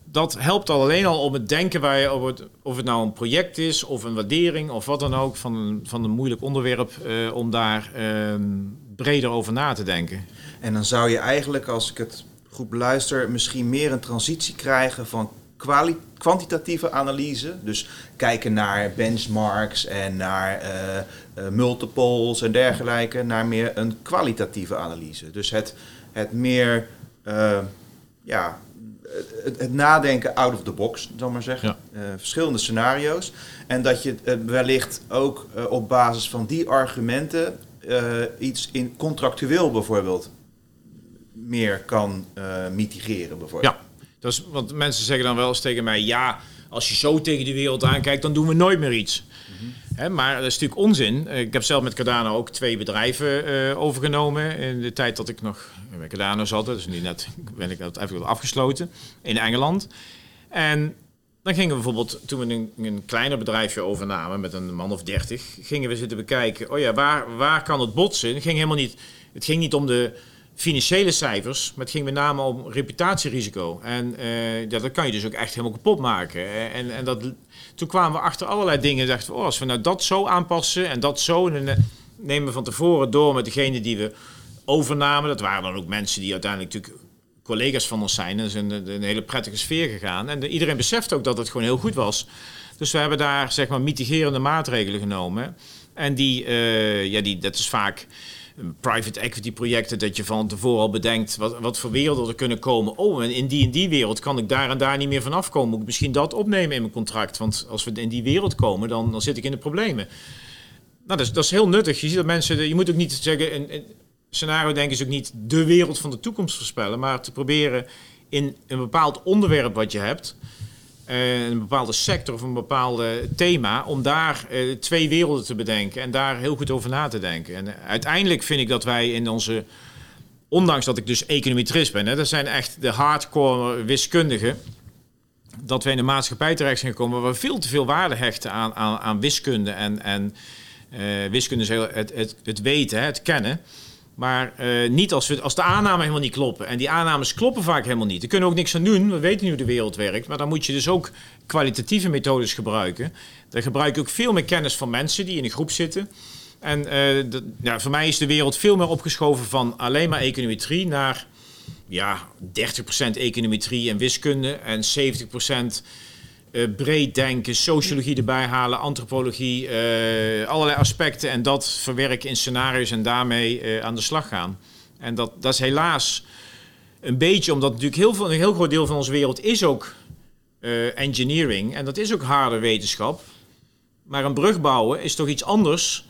dat helpt al alleen al om het denken waar je over het, of het nou een project is of een waardering of wat dan ook van een, van een moeilijk onderwerp, uh, om daar uh, breder over na te denken. En dan zou je eigenlijk, als ik het goed beluister, misschien meer een transitie krijgen van kwali- kwantitatieve analyse. Dus kijken naar benchmarks en naar eh, multiples en dergelijke. Naar meer een kwalitatieve analyse. Dus het, het meer, eh, ja, het, het nadenken out of the box, zal maar zeggen. Verschillende scenario's. En dat je wellicht ook op basis van die argumenten iets in contractueel bijvoorbeeld meer kan mitigeren bijvoorbeeld. Ja, dat is, want mensen zeggen dan wel eens tegen mij... ja, als je zo tegen de wereld aankijkt, dan doen we nooit meer iets. Hè, maar dat is natuurlijk onzin. Ik heb zelf met Cardano ook twee bedrijven eh, overgenomen... in de tijd dat ik nog bij Cardano zat. Dus nu net ben ik dat even afgesloten in Engeland. En dan gingen we bijvoorbeeld, toen we een, een kleiner bedrijfje overnamen... met een man of dertig, gingen we zitten bekijken... oh ja, waar, waar kan het botsen? Het ging helemaal niet, het ging niet om de financiële cijfers, maar het ging met name om reputatierisico. En eh, dat kan je dus ook echt helemaal kapot maken. En, en dat, toen kwamen we achter allerlei dingen. Dachten we, oh, als we nou dat zo aanpassen en dat zo, en dan eh, nemen we van tevoren door met degene die we overnamen. Dat waren dan ook mensen die uiteindelijk natuurlijk collega's van ons zijn. Dat is een, een hele prettige sfeer gegaan. En de- iedereen beseft ook dat het gewoon heel goed was. Dus we hebben daar zeg maar mitigerende maatregelen genomen. En die, eh, ja, die, dat is vaak private equity projecten dat je van tevoren al bedenkt wat, wat voor werelden er kunnen komen. Oh, en in die en die wereld kan ik daar en daar niet meer van afkomen. Moet ik misschien dat opnemen in mijn contract? Want als we in die wereld komen, dan, dan zit ik in de problemen. Nou, dat is, dat is heel nuttig. Je ziet dat mensen, je moet ook niet zeggen, een, een scenario denken is ook niet de wereld van de toekomst voorspellen, maar te proberen in een bepaald onderwerp wat je hebt, een bepaalde sector of een bepaalde thema, om daar eh, twee werelden te bedenken en daar heel goed over na te denken. En eh, uiteindelijk vind ik dat wij in onze, ondanks dat ik dus econometrist ben, dat zijn echt de hardcore wiskundigen, dat wij in de maatschappij terecht zijn gekomen waar we veel te veel waarde hechten aan, aan, aan wiskunde en, en eh, wiskunde is heel, het, het, het weten, het kennen. Maar eh, niet als, we, als de aannamen helemaal niet kloppen. En die aannames kloppen vaak helemaal niet. Daar kunnen we ook niks aan doen. We weten nu hoe de wereld werkt. Maar dan moet je dus ook kwalitatieve methodes gebruiken. Daar gebruik ik ook veel meer kennis van mensen die in een groep zitten. En eh, ja, voor mij is de wereld veel meer opgeschoven van alleen maar econometrie naar ja, 30% econometrie en wiskunde en 70% eh, breed denken, sociologie erbij halen, antropologie, eh, allerlei aspecten en dat verwerken in scenario's en daarmee eh, aan de slag gaan. En dat, dat is helaas een beetje, omdat natuurlijk heel, veel, een heel groot deel van onze wereld is ook eh, engineering en dat is ook harde wetenschap. Maar een brug bouwen is toch iets anders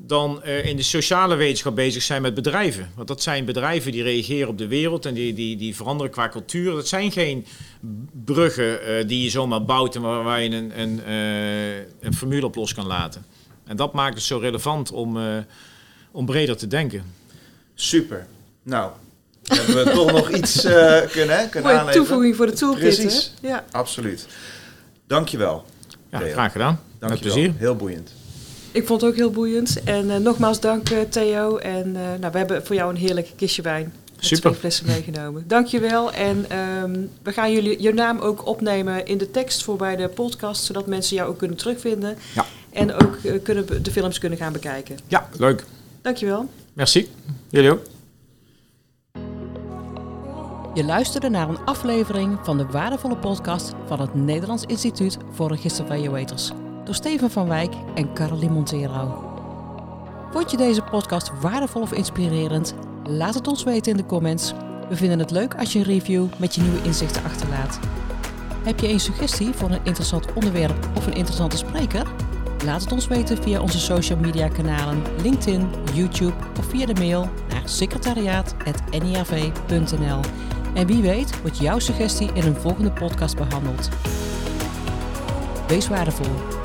dan eh, in de sociale wetenschap bezig zijn met bedrijven. Want dat zijn bedrijven die reageren op de wereld en die, die, die veranderen qua cultuur. Dat zijn geen bruggen eh, die je zomaar bouwt en waar, waar je een, een, eh, een formule op los kan laten. En dat maakt het zo relevant om, eh, om breder te denken. Super. Nou, hebben we toch nog iets eh, kunnen, hè, kunnen Mooie aanleveren? toevoeging voor de toolkit, Precies. hè? Ja. Absoluut. Dankjewel. Ja, graag gedaan. Met Dankjewel. plezier. Heel boeiend. Ik vond het ook heel boeiend. En eh, nogmaals dank eh, Theo. En eh, nou, we hebben voor jou een heerlijk kistje wijn. Met Super. twee flessen meegenomen. Dankjewel. En ehm, we gaan jullie, je naam ook opnemen in de tekst voor bij de podcast. Zodat mensen jou ook kunnen terugvinden. Ja. En ook kunnen, de films kunnen gaan bekijken. Ja, leuk. Dankjewel. Merci. Jullie ook. Je luisterde naar een aflevering van de waardevolle podcast van het Nederlands Instituut voor Registervaluators door Steven van Wijk en Caroline Montero. Vond je deze podcast waardevol of inspirerend? Laat het ons weten in de comments. We vinden het leuk als je een review met je nieuwe inzichten achterlaat. Heb je een suggestie voor een interessant onderwerp of een interessante spreker? Laat het ons weten via onze social media kanalen LinkedIn, YouTube of via de mail naar secretariaat.niav.nl. En wie weet wordt jouw suggestie in een volgende podcast behandeld. Wees waardevol.